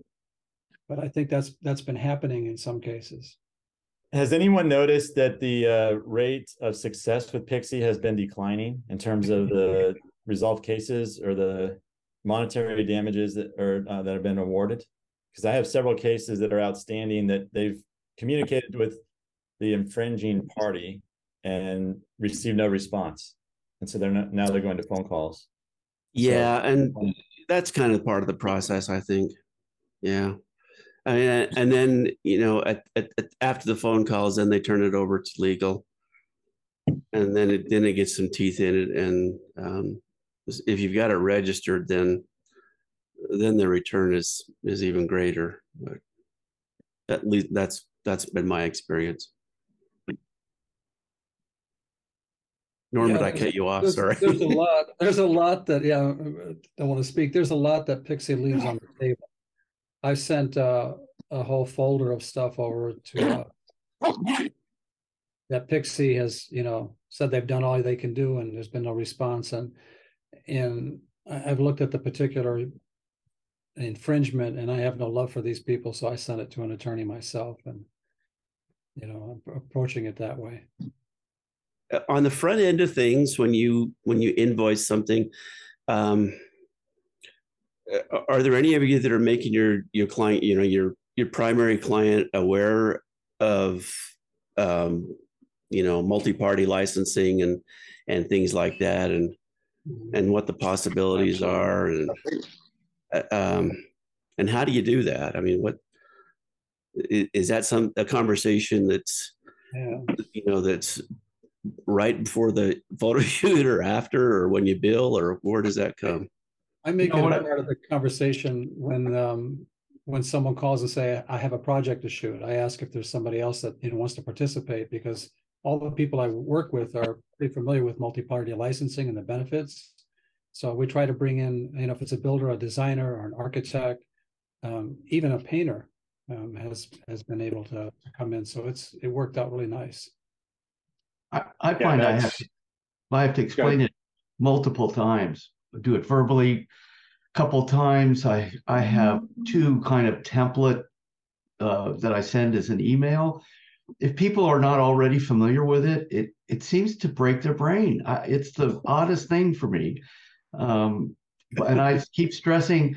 but I think that's that's been happening in some cases. Has anyone noticed that the uh, rate of success with Pixsy has been declining in terms of the resolved cases or the monetary damages that are uh, that have been awarded? Because I have several cases that are outstanding that they've communicated with the infringing party and received no response, and so they're not now they're going to phone calls. Yeah, so, and um, that's kind of part of the process, I think. Yeah. Mean, and then you know, at, at, at, after the phone calls, then they turn it over to legal, and then it then it gets some teeth in it. And um, if you've got it registered, then then the return is is even greater. But at least that's that's been my experience. Norm, yeah, did I cut you off? There's, Sorry. There's a lot. There's a lot that yeah. I don't want to speak. There's a lot that Pixsy leaves on the table. I sent uh, a whole folder of stuff over to uh, that Pixsy has, you know, said they've done all they can do, and there's been no response. And and I've looked at the particular infringement, and I have no love for these people, so I sent it to an attorney myself, and you know, I'm approaching it that way. Uh, on the front end of things, when you when you invoice something. Um, are there any of you that are making your your client you know your your primary client aware of um, you know multi-party licensing and and things like that and and what the possibilities are and uh, um, and how do you do that? I mean what is that some a conversation that's yeah. you know that's right before the photo shoot or after or when you bill or where does that come I make you know, it part of the conversation when um, when someone calls and say, "I have a project to shoot." I ask if there's somebody else that you know wants to participate because all the people I work with are pretty familiar with multi-party licensing and the benefits. So we try to bring in, you know, if it's a builder, a designer, or an architect, um, even a painter um, has has been able to, to, come in. So it's it worked out really nice. I, I find yeah, I have to, I have to explain it multiple times do it verbally a couple times. I I have two kind of template uh, that I send as an email. If people are not already familiar with it, it it seems to break their brain. I, it's the oddest thing for me, um, and I keep stressing: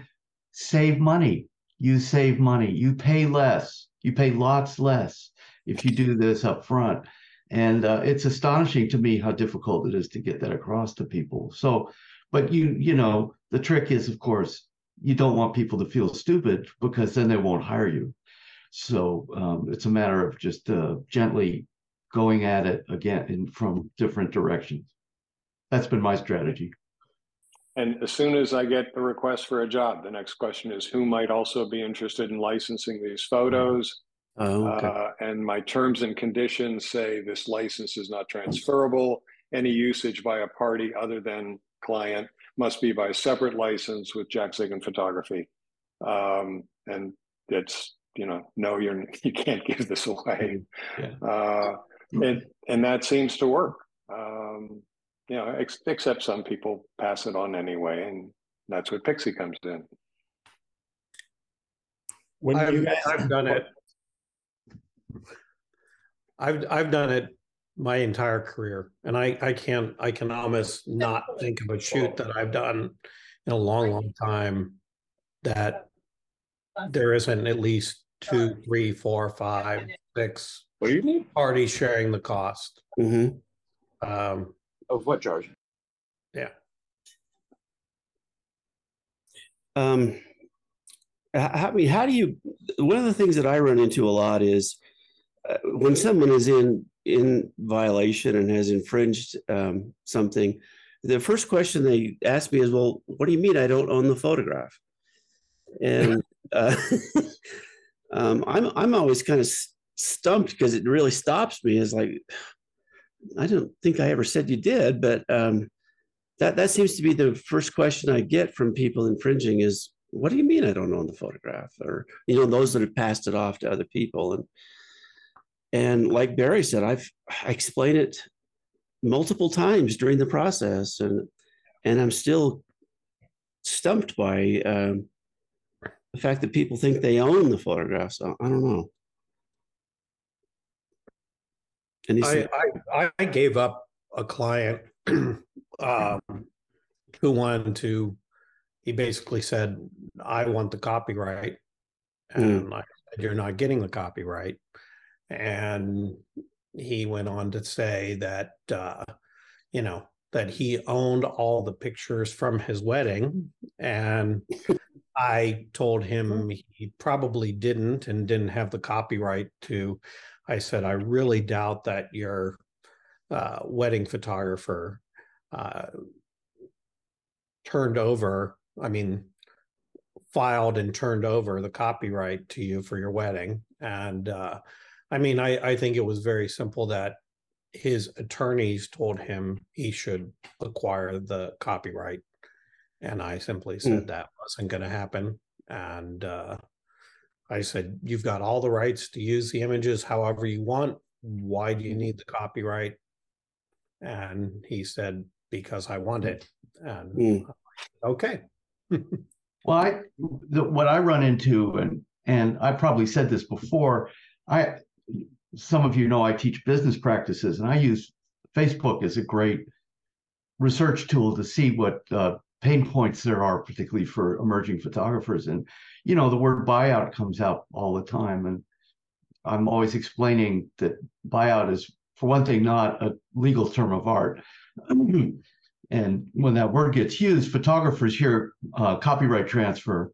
save money. You save money. You pay less. You pay lots less if you do this up front. And uh, it's astonishing to me how difficult it is to get that across to people. So but you, you know, the trick is, of course, you don't want people to feel stupid because then they won't hire you. So um, it's a matter of just uh, gently going at it again in, from different directions. That's been my strategy. And as soon as I get the request for a job, the next question is who might also be interested in licensing these photos? Oh, okay. uh, and my terms and conditions say this license is not transferable. Any usage by a party other than client must be by a separate license with Jack Zigen Photography. Um, and it's, you know, no, you're, you can't give this away. Yeah. Uh, and, and that seems to work. Um, you know, ex- except some people pass it on anyway. And that's what Pixsy comes in. When I've, guys, I've done it. I've I've done it my entire career and i i can't i can almost not think of a shoot that i've done in a long long time that there isn't at least two three four five six what do you mean parties sharing the cost mm-hmm. Um, Of what charge? yeah. Um, h- I mean, how do you? One of the things that I run into a lot is uh, when someone is in in violation and has infringed um, something. The first question they ask me is, "Well, what do you mean I don't own the photograph?" And uh, um, I'm I'm always kind of stumped because it really stops me. Is like, I don't think I ever said you did, but um, that that seems to be the first question I get from people infringing is, "What do you mean I don't own the photograph?" Or you know, those that have passed it off to other people, and and like Barry said, I've I explained it multiple times during the process, and and I'm still stumped by um, the fact that people think they own the photographs. I, I don't know. And he I, said, I, I gave up a client um, who wanted to, he basically said, I want the copyright. And I said, You're not getting the copyright. And he went on to say that, uh, you know, that he owned all the pictures from his wedding. And I told him he probably didn't and didn't have the copyright to. I said, I really doubt that your uh, wedding photographer uh, turned over, I mean, filed and turned over the copyright to you for your wedding. And uh, I mean, I, I think it was very simple that his attorneys told him he should acquire the copyright. And I simply said Mm. that wasn't going to happen. And uh, I said, You've got all the rights to use the images however you want. Why do you need the copyright? And he said, Because I want it. And Mm. okay. Well, I the, what I run into, and and I probably said this before. I some of you know I teach business practices, and I use Facebook as a great research tool to see what uh, pain points there are, particularly for emerging photographers. And you know, the word buyout comes out all the time, and I'm always explaining that buyout is, for one thing, not a legal term of art. And when that word gets used, photographers hear uh, copyright transfer.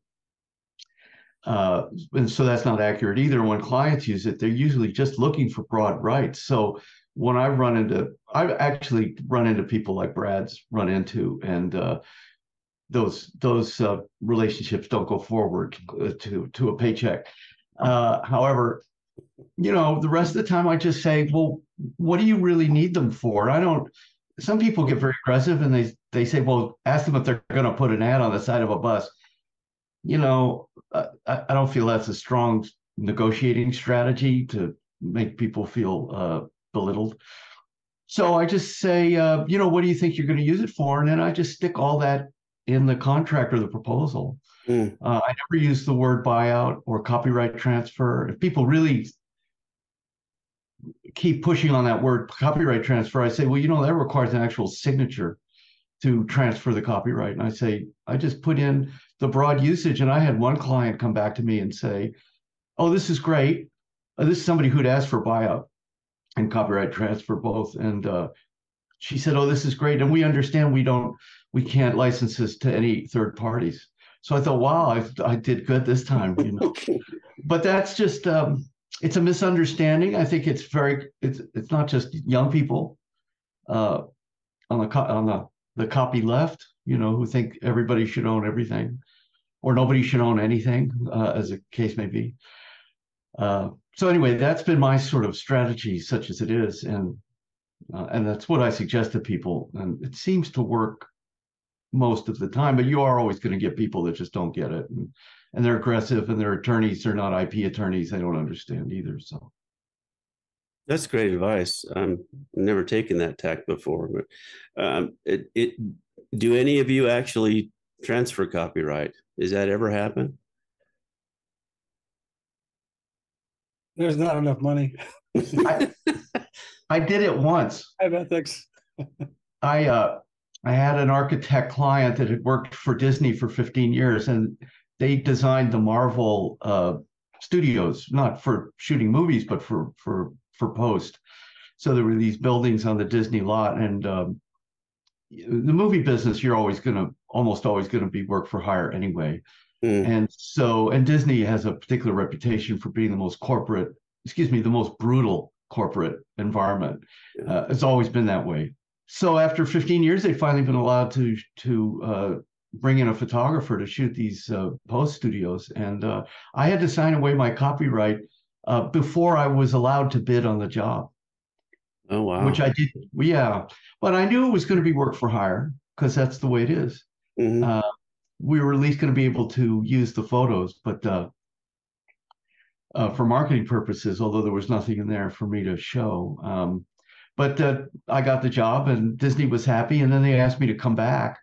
Uh, and so that's not accurate either. When clients use it, they're usually just looking for broad rights. So when I run into, I've actually run into people like Brad's run into, and uh, those those uh, relationships don't go forward to to a paycheck. Uh, however, you know, the rest of the time I just say, well, what do you really need them for? I don't some people get very aggressive and they they say, well, ask them if they're going to put an ad on the side of a bus. You know, I, I don't feel that's a strong negotiating strategy to make people feel uh, belittled. So I just say, uh, you know, what do you think you're going to use it for? And then I just stick all that in the contract or the proposal. Mm. Uh, I never use the word buyout or copyright transfer. If people really keep pushing on that word copyright transfer, I say, well, you know, that requires an actual signature to transfer the copyright. And I say, I just put in the broad usage. And I had one client come back to me and say, oh, this is great. Uh, this is somebody who'd asked for buyout and copyright transfer both. And uh, she said, oh, this is great. And we understand we don't, we can't license this to any third parties. So I thought, wow, I, I did good this time, you know. but that's just, um, it's a misunderstanding. I think it's very it's it's not just young people uh, on the on the the copy left, you know, who think everybody should own everything, or nobody should own anything, uh, as the case may be. Uh, so anyway, that's been my sort of strategy, such as it is, and uh, and that's what I suggest to people, and it seems to work most of the time. But you are always going to get people that just don't get it. And, and they're aggressive and their attorneys are not IP attorneys. They don't understand either. So That's great advice. Um, never taken that tack before, but um, it, it. Do any of you actually transfer copyright? Does that ever happen? There's not enough money. I, I did it once. I have ethics. I uh, I had an architect client that had worked for Disney for 15 years, and they designed the Marvel uh, studios, not for shooting movies, but for for for post. So there were these buildings on the Disney lot, and um, the movie business, you're always going to, almost always going to be work for hire anyway. Mm. And so, and Disney has a particular reputation for being the most corporate, excuse me, the most brutal corporate environment. Uh, it's always been that way. So after 15 years, they've finally been allowed to to uh, bring in a photographer to shoot these uh, post studios, and uh, I had to sign away my copyright uh, before I was allowed to bid on the job. Oh wow! Which I did, yeah. But I knew it was going to be work for hire because that's the way it is. Mhm. Uh, we were at least going to be able to use the photos, but uh, uh, for marketing purposes, although there was nothing in there for me to show. Um, but uh, I got the job, and Disney was happy. And then they asked me to come back,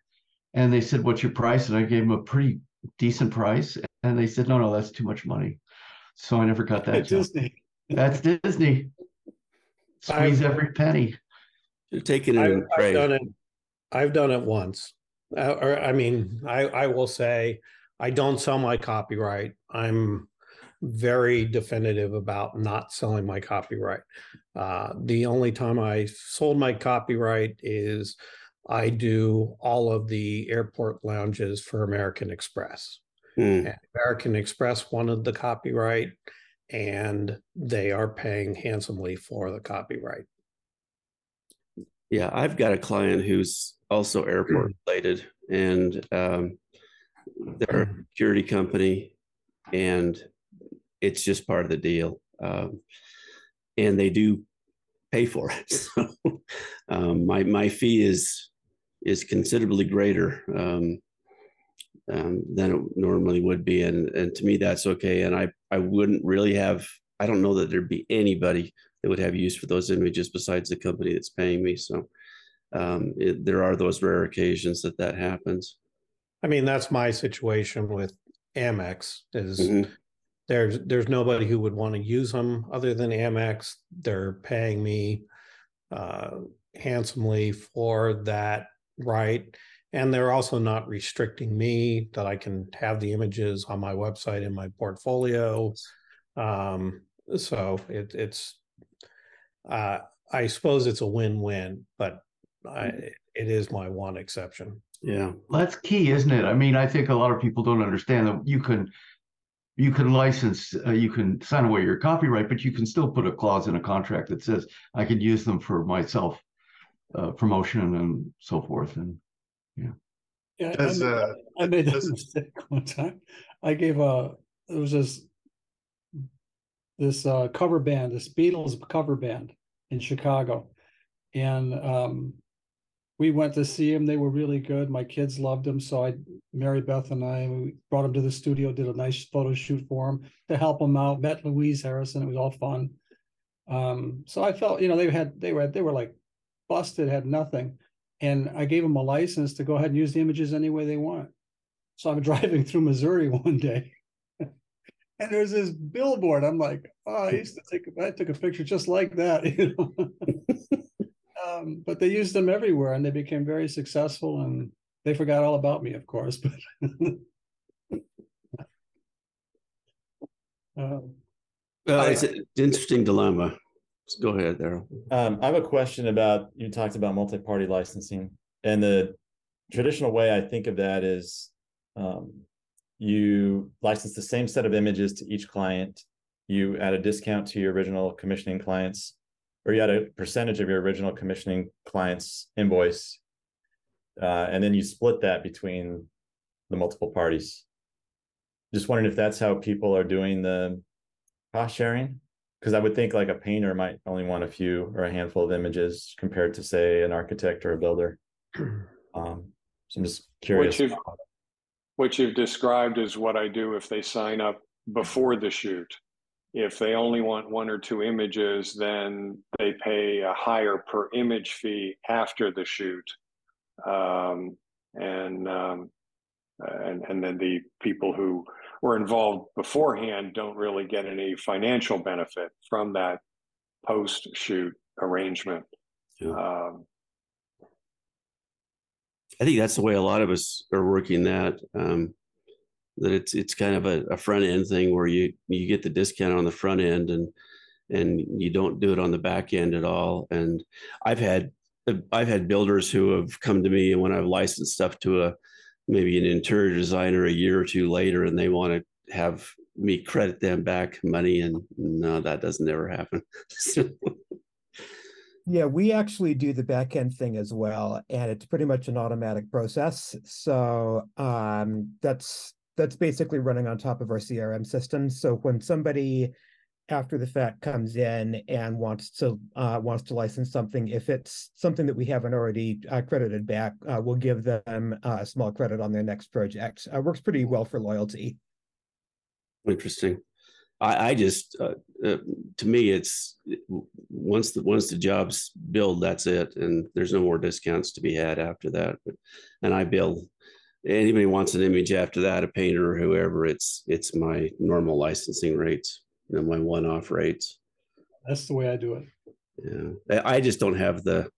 and they said, "What's your price?" And I gave them a pretty decent price, and they said, "No, no, that's too much money." So I never got that At job. Disney. That's Disney. Squeeze every penny. You're taking it I've, in I've done it. I've done it once. Uh, or I mean, I I will say I don't sell my copyright. I'm very definitive about not selling my copyright. Uh, the only time I sold my copyright is I do all of the airport lounges for American Express. Hmm. American Express wanted the copyright, and they are paying handsomely for the copyright. Yeah, I've got a client who's also airport related, and um, they're a security company, and it's just part of the deal. Um, and they do pay for it. So um, my my fee is is considerably greater um, um, than it normally would be, and and to me that's okay. And I I wouldn't really have. I don't know that there'd be anybody that would have use for those images besides the company that's paying me. So um, it, there are those rare occasions that that happens. I mean, that's my situation with Amex is Mhm. there's there's nobody who would want to use them other than Amex. They're paying me uh, handsomely for that right. And they're also not restricting me that I can have the images on my website in my portfolio. Um, so it, it's uh, I suppose it's a win-win, but I, it is my one exception. Yeah. Well, that's key, isn't it? I mean, I think a lot of people don't understand that you can you can license, uh, you can sign away your copyright, but you can still put a clause in a contract that says I can use them for myself uh, promotion and so forth. And Yeah, I Does, made, uh, I made that mistake one time. I gave a it was this this uh, cover band, this Beatles cover band in Chicago, and um, we went to see them. They were really good. My kids loved them, so I, Mary Beth and I, we brought them to the studio, did a nice photo shoot for them to help them out. Met Louise Harrison. It was all fun. Um, so I felt, you know, they had they were they were like busted, had nothing, and I gave them a license to go ahead and use the images any way they want. So I'm driving through Missouri one day, and there's this billboard. I'm like, oh, I used to take I took a picture just like that, you know. um, but they used them everywhere, and they became very successful. And they forgot all about me, of course. But um, Well, it's an interesting dilemma. Go ahead, Daryl. Um, I have a question about you talked about multi-party licensing, and the traditional way I think of that is um, you license the same set of images to each client. You add a discount to your original commissioning clients, or you add a percentage of your original commissioning clients invoice, uh, and then you split that between the multiple parties. Just wondering if that's how people are doing the cost sharing because I would think like a painter might only want a few or a handful of images compared to say an architect or a builder. Um, so I'm just curious. What you've, described is what I do if they sign up before the shoot. If they only want one or two images, then they pay a higher per image fee after the shoot. Um, and, um, and, and then the people who were involved beforehand don't really get any financial benefit from that post shoot arrangement. Yeah. Um, I think that's the way a lot of us are working that. Um, that it's it's kind of a, a front end thing where you you get the discount on the front end and and you don't do it on the back end at all. And I've had I've had builders who have come to me and when I've licensed stuff to a maybe an interior designer a year or two later, and they want to have me credit them back money, and no, that doesn't ever happen. Yeah, we actually do the back end thing as well, and it's pretty much an automatic process. So um, that's that's basically running on top of our CRM system. So when somebody after the fact comes in and wants to uh, wants to license something, if it's something that we haven't already uh, credited back, uh, we'll give them uh, a small credit on their next project. Uh, works pretty well for loyalty. Interesting. I, I just, uh, uh, to me, it's once the once the jobs build, that's it, and there's no more discounts to be had after that. But, and I bill anybody wants an image after that, a painter or whoever. It's it's my normal licensing rates, and my one-off rates. That's the way I do it. Yeah, I just don't have the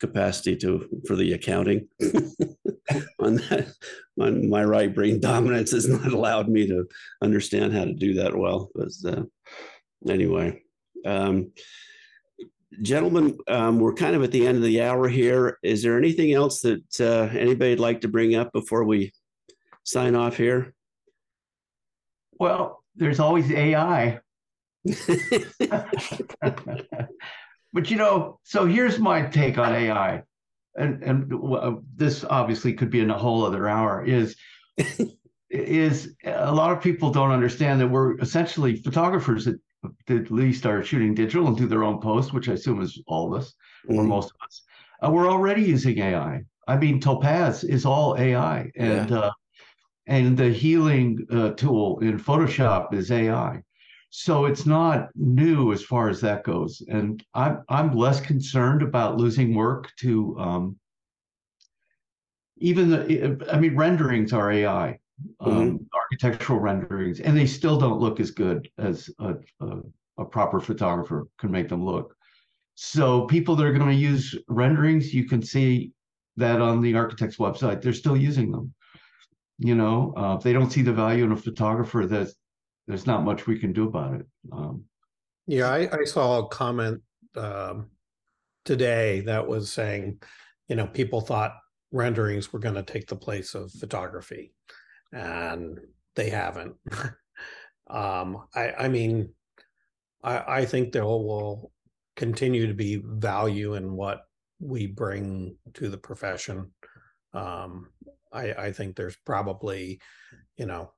capacity to for the accounting on that my, my right brain dominance has not allowed me to understand how to do that well but uh, anyway um, gentlemen um, we're kind of at the end of the hour here. Is there anything else that uh, anybody'd like to bring up before we sign off here? Well there's always ai but you know, so here's my take on AI, and and uh, this obviously could be in a whole other hour. Is is a lot of people don't understand that we're essentially photographers that, at least are shooting digital and do their own post, which I assume is all of us mm-hmm. or most of us. Uh, we're already using AI. I mean, Topaz is all AI, and yeah. uh, and the healing uh, tool in Photoshop is AI. So it's not new as far as that goes. And I'm I'm less concerned about losing work to um, even the I mean renderings are AI, um, mm-hmm. architectural renderings, and they still don't look as good as a, a, a proper photographer can make them look. So people that are going to use renderings, you can see that on the architect's website, they're still using them. You know, uh, if they don't see the value in a photographer that there's not much we can do about it. Um, yeah, I, I, saw a comment um, today that was saying, you know, people thought renderings were going to take the place of photography, and they haven't. um, I, I mean, I, I think there will continue to be value in what we bring to the profession. Um, I, I think there's probably, you know,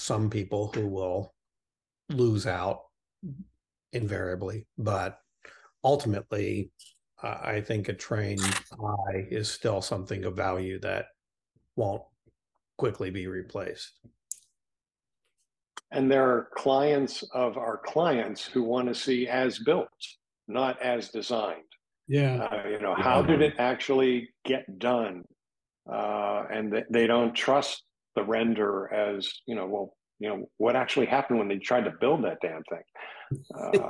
some people who will lose out invariably, but ultimately, uh, I think a trained eye is still something of value that won't quickly be replaced. And there are clients of our clients who want to see as built, not as designed. Yeah. Uh, you know, how did it actually get done? Uh, and th- they don't trust the render as you know well you know what actually happened when they tried to build that damn thing.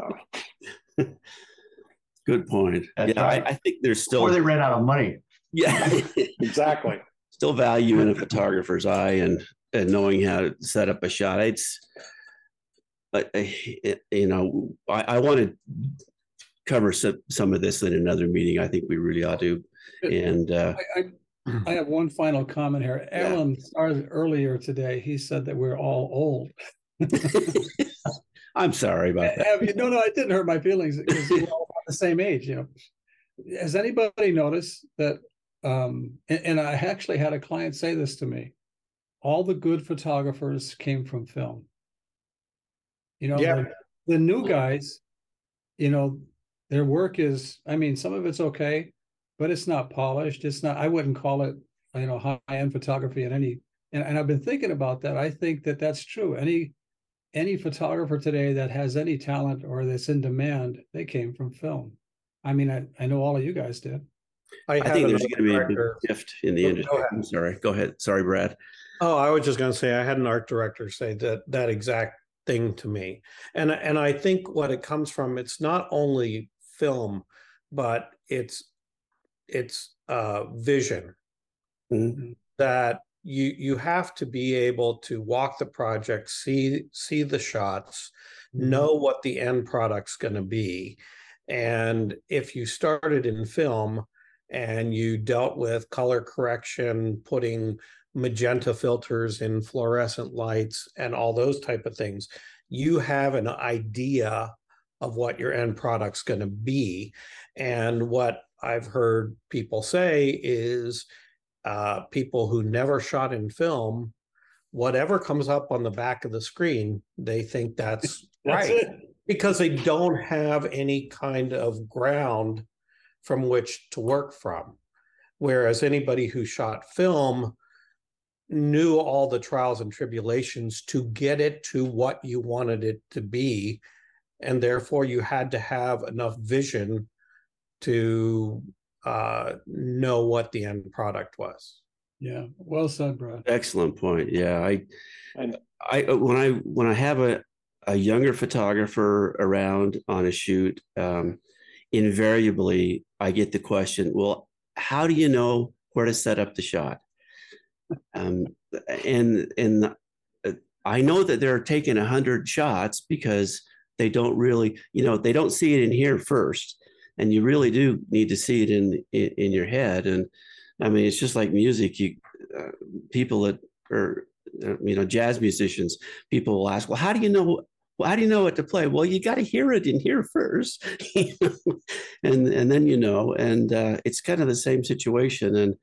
Uh, good point. Yeah I, I, think there's still or they ran out of money. Yeah. Exactly. Still value in a photographer's eye and and knowing how to set up a shot. It's but you know i, I want to cover some, some of this in another meeting. I think we really ought to. And uh, I. I have one final comment here. Alan yeah. started earlier today. He said that we're all old. I'm sorry about that. You, no, no, it didn't hurt my feelings because we're all about the same age. You know, has anybody noticed that? Um, and, and I actually had a client say this to me. All the good photographers came from film. You know, yeah. the, the new guys, you know, their work is. I mean, some of it's okay, but it's not polished. It's not. I wouldn't call it, you know, high end photography in any. And, and I've been thinking about that. I think that that's true. Any any photographer today that has any talent or that's in demand, they came from film. I mean, I, I know all of you guys did. I, I think there's going to be a big shift in the oh, industry. I'm sorry. Go ahead. Sorry, Brad. Oh, I was just going to say I had an art director say that that exact thing to me, and and I think what it comes from it's not only film, but it's it's uh, vision mm-hmm. that you you have to be able to walk the project, see see the shots, Mm-hmm. know what the end product's going to be. And if you started in film and you dealt with color correction, putting magenta filters in fluorescent lights and all those type of things, you have an idea of what your end product's going to be. And what I've heard people say is uh, people who never shot in film, whatever comes up on the back of the screen, they think that's, That's right it. because they don't have any kind of ground from which to work from. Whereas anybody who shot film knew all the trials and tribulations to get it to what you wanted it to be. And therefore, you had to have enough vision to uh, know what the end product was. Yeah, well said, Brad. Excellent point. Yeah, I And I uh, when I when I have a a younger photographer around on a shoot, um, invariably I get the question, "Well, how do you know where to set up the shot?" Um, and and uh, I know that they're taking a hundred shots because they don't really, you know, they don't see it in here first, and you really do need to see it in in, in your head. And I mean, it's just like music. You uh, people that are uh, you know jazz musicians people will ask well how do you know well, how do you know what to play? Well you got to hear it in here first. And and then you know. And uh, it's kind of the same situation. And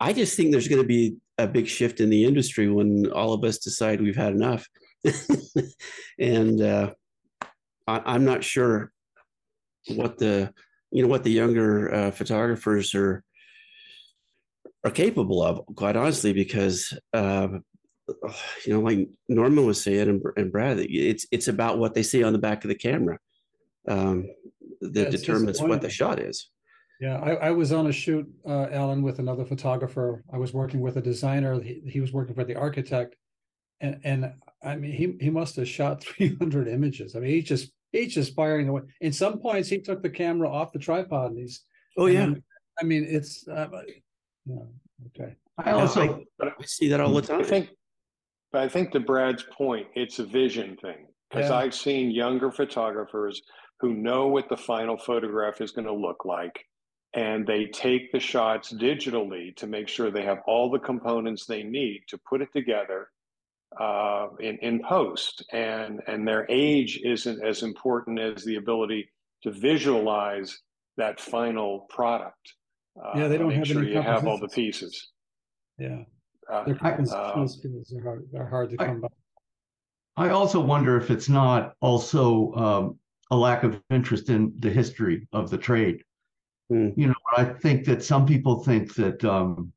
i just think there's going to be a big shift in the industry when all of us decide we've had enough. And uh, I, i'm not sure what the you know what the younger uh, photographers are are capable of quite honestly because uh, you know like norman was saying and, and brad it's it's about what they see on the back of the camera um, that Yeah, determines what the shot is Yeah, I, I was on a shoot, uh, Alan, with another photographer. I was working with a designer. He, he was working for the architect. And, and I mean, he, he must have shot three hundred images. I mean, he just, he's just firing away. In some points, he took the camera off the tripod and he's. oh yeah then- I mean, it's, uh, yeah, okay. I also, i see that all the time I think, but I think to Brad's point, it's a vision thing. Because Yeah. I've seen younger photographers who know what the final photograph is going to look like. And they take the shots digitally to make sure they have all the components they need to put it together uh, in, in post. And, and their age isn't as important as the ability to visualize that final product. Uh, Yeah, they don't make have sure any you have all the pieces. Yeah. Uh, Their I- compositional uh, skills are hard, are hard to I- come by. I also wonder if it's not also um, a lack of interest in the history of the trade. Hmm. You know, I think that some people think that, um,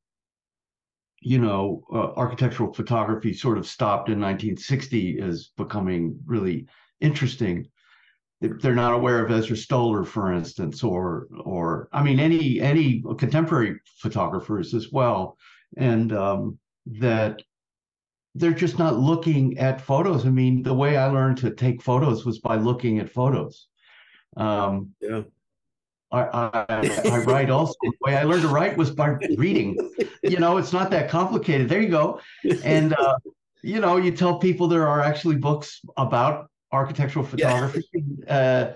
you know, uh, architectural photography sort of stopped in 1960 as becoming really interesting. They- They're not aware of Ezra Stoller, for instance, or or I mean any any contemporary photographers as well, and um, that they're just not looking at photos. I mean, the way I learned to take photos was by looking at photos. Um, Yeah. I, I, I write also. The way I learned to write was by reading. You know, it's not that complicated. There you go. And, uh, you know, you tell people there are actually books about architectural photography. Uh,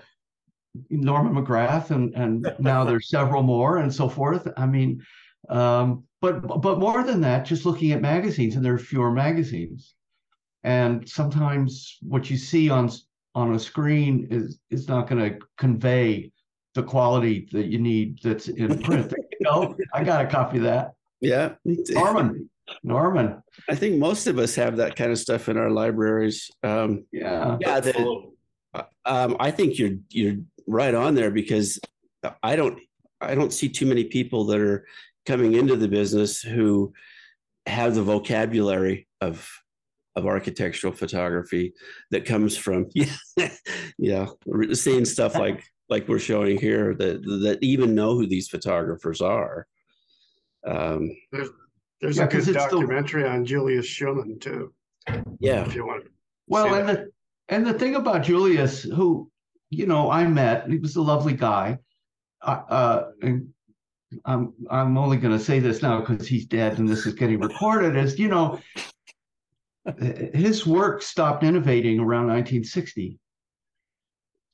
Norman McGrath, and and now there's several more, and so forth. I mean, um, but but more than that, just looking at magazines, and there are fewer magazines, and sometimes what you see on on a screen is is not going to convey the quality that you need that's in print. You go. I got a copy of that. yeah. Norman, Norman, i think most of us have that kind of stuff in our libraries um, yeah. yeah the, um, i think you're you're right on there because i don't i don't see too many people that are coming into the business who have the vocabulary of of architectural photography that comes from yeah yeah seeing stuff like like we're showing here that that even know who these photographers are um There's there's Yeah, a 'cause good it's the- documentary on Julius Shulman too, yeah if you want. to Well, and that. the and the thing about Julius, who you know I met, he was a lovely guy, uh, uh, and I'm I'm only going to say this now because he's dead and this is getting recorded. Is you know, his work stopped innovating around 1960.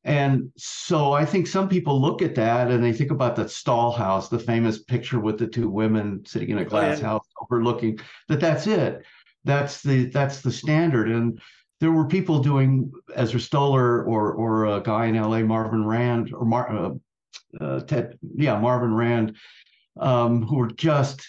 And so I think some people look at that and they think about that Stahl house, the famous picture with the two women sitting in a glass oh, yeah. house overlooking that that's it. That's the that's the standard. And there were people doing Ezra Stoller or or a guy in LA, Marvin Rand or Mar, uh, uh, Ted, yeah, Marvin Rand, um, who were just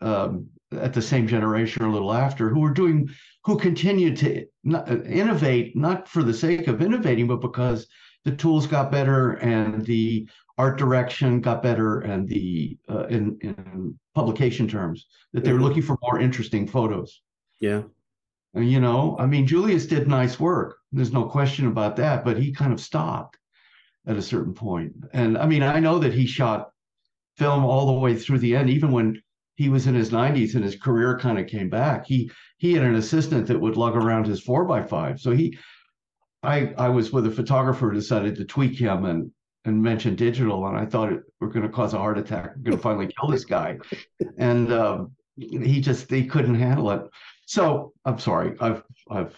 um, at the same generation or a little after, who were doing, who continued to not, uh, innovate, not for the sake of innovating, but because the tools got better and the art direction got better and the uh, in, in publication terms that they were mm-hmm. looking for more interesting photos. Yeah. And, you know i mean julius did nice work. There's no question about that but he kind of stopped at a certain point. And i mean i know that he shot film all the way through the end even when he was in his 90s and his career kind of came back. He he had an assistant that would lug around his four by five. So he I I was with a photographer who decided to tweak him and and mention digital, and I thought it we're going to cause a heart attack. We're going to finally kill this guy, and um, he just he couldn't handle it. So I'm sorry. I've I've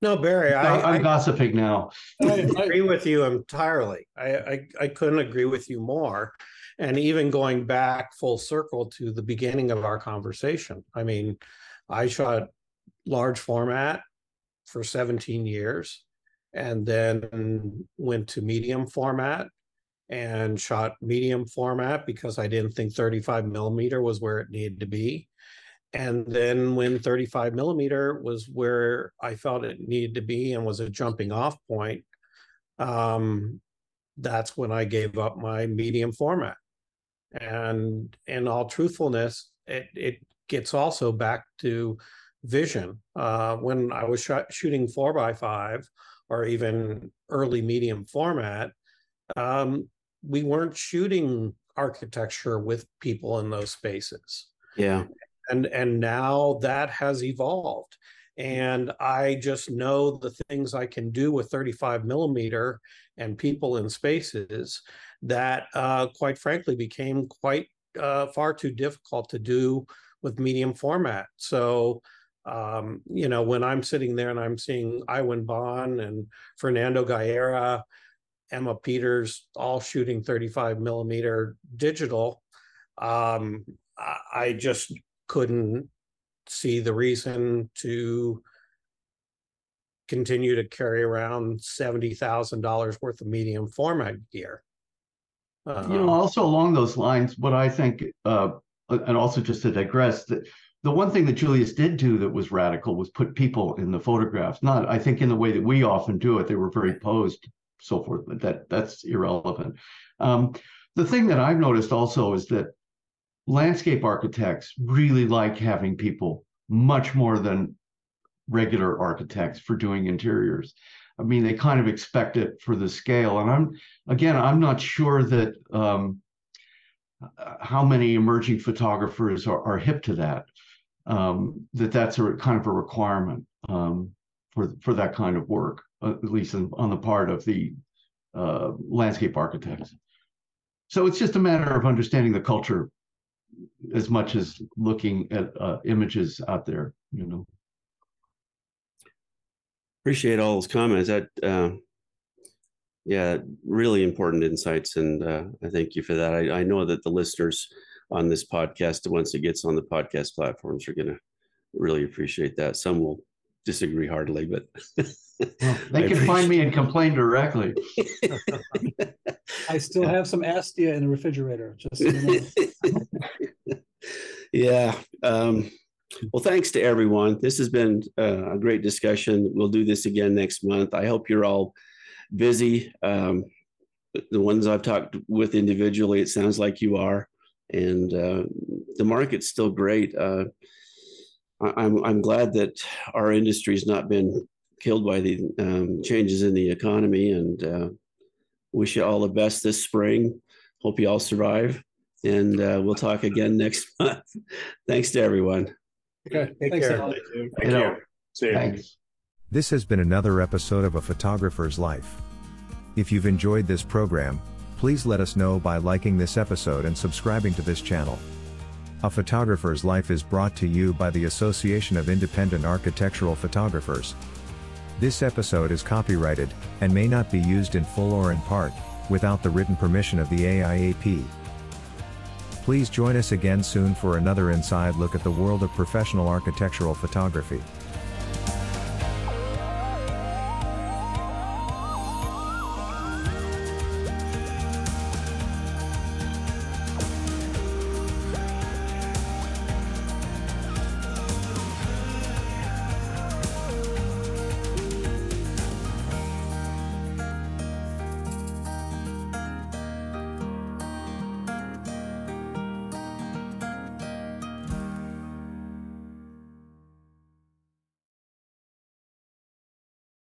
no Barry. I, am gossiping now. I, agree with you entirely. I, I I couldn't agree with you more. And even going back full circle to the beginning of our conversation, I mean, I shot large format for 17 years and then went to medium format and shot medium format because I didn't think 35 millimeter was where it needed to be. And then when 35 millimeter was where I felt it needed to be and was a jumping off point, um, that's when I gave up my medium format. And in all truthfulness, it, it gets also back to vision. Uh, when I was sh- shooting four by five, or even early medium format, um, we weren't shooting architecture with people in those spaces. Yeah. And and now that has evolved. And I just know the things I can do with 35 millimeter and people in spaces that, uh, quite frankly, became quite uh, far too difficult to do with medium format. So um, you know, when I'm sitting there and I'm seeing Iwan Baan and Fernando Guerra, Emma Peters, all shooting 35 millimeter digital, um, I just couldn't see the reason to continue to carry around $70,000 worth of medium format gear. Uh, you know, also along those lines, what I think, uh, and also just to digress, that the one thing that Julius did do that was radical was put people in the photographs. Not, I think, in the way that we often do it. They were very posed, so forth. But that that's irrelevant. Um, the thing that I've noticed also is that landscape architects really like having people much more than regular architects for doing interiors. I mean, they kind of expect it for the scale. And I'm again, I'm not sure that um, how many emerging photographers are, are hip to that um, that that's a kind of a requirement um, for for that kind of work, uh, at least in, on the part of the uh, landscape architects. So it's just a matter of understanding the culture as much as looking at uh, images out there. You know. Appreciate all those comments. That uh, yeah, really important insights, and uh, I thank you for that. I, I know that the listeners on this podcast once it gets on the podcast platforms are going to really appreciate that. Some will disagree heartily, but well, they can find me and complain directly. I still have some Astia in the refrigerator. Just so you know. yeah. Um, well, thanks to everyone. This has been uh, a great discussion. We'll do this again next month. I hope you're all busy. Um, the ones I've talked with individually, it sounds like you are and uh, the market's still great. Uh, I'm I'm glad that our industry's not been killed by the um, changes in the economy, and uh, wish you all the best this spring. Hope you all survive, and uh, we'll talk again next month. Thanks to everyone. Okay, take Thanks, care. Thank you. Thank you. See you. Thanks. This has been another episode of A Photographer's Life. If you've enjoyed this program, Please let us know by liking this episode and subscribing to this channel. A Photographer's Life is brought to you by the Association of Independent Architectural Photographers. This episode is copyrighted, and may not be used in full or in part, without the written permission of the AIAP. Please join us again soon for another inside look at the world of professional architectural photography.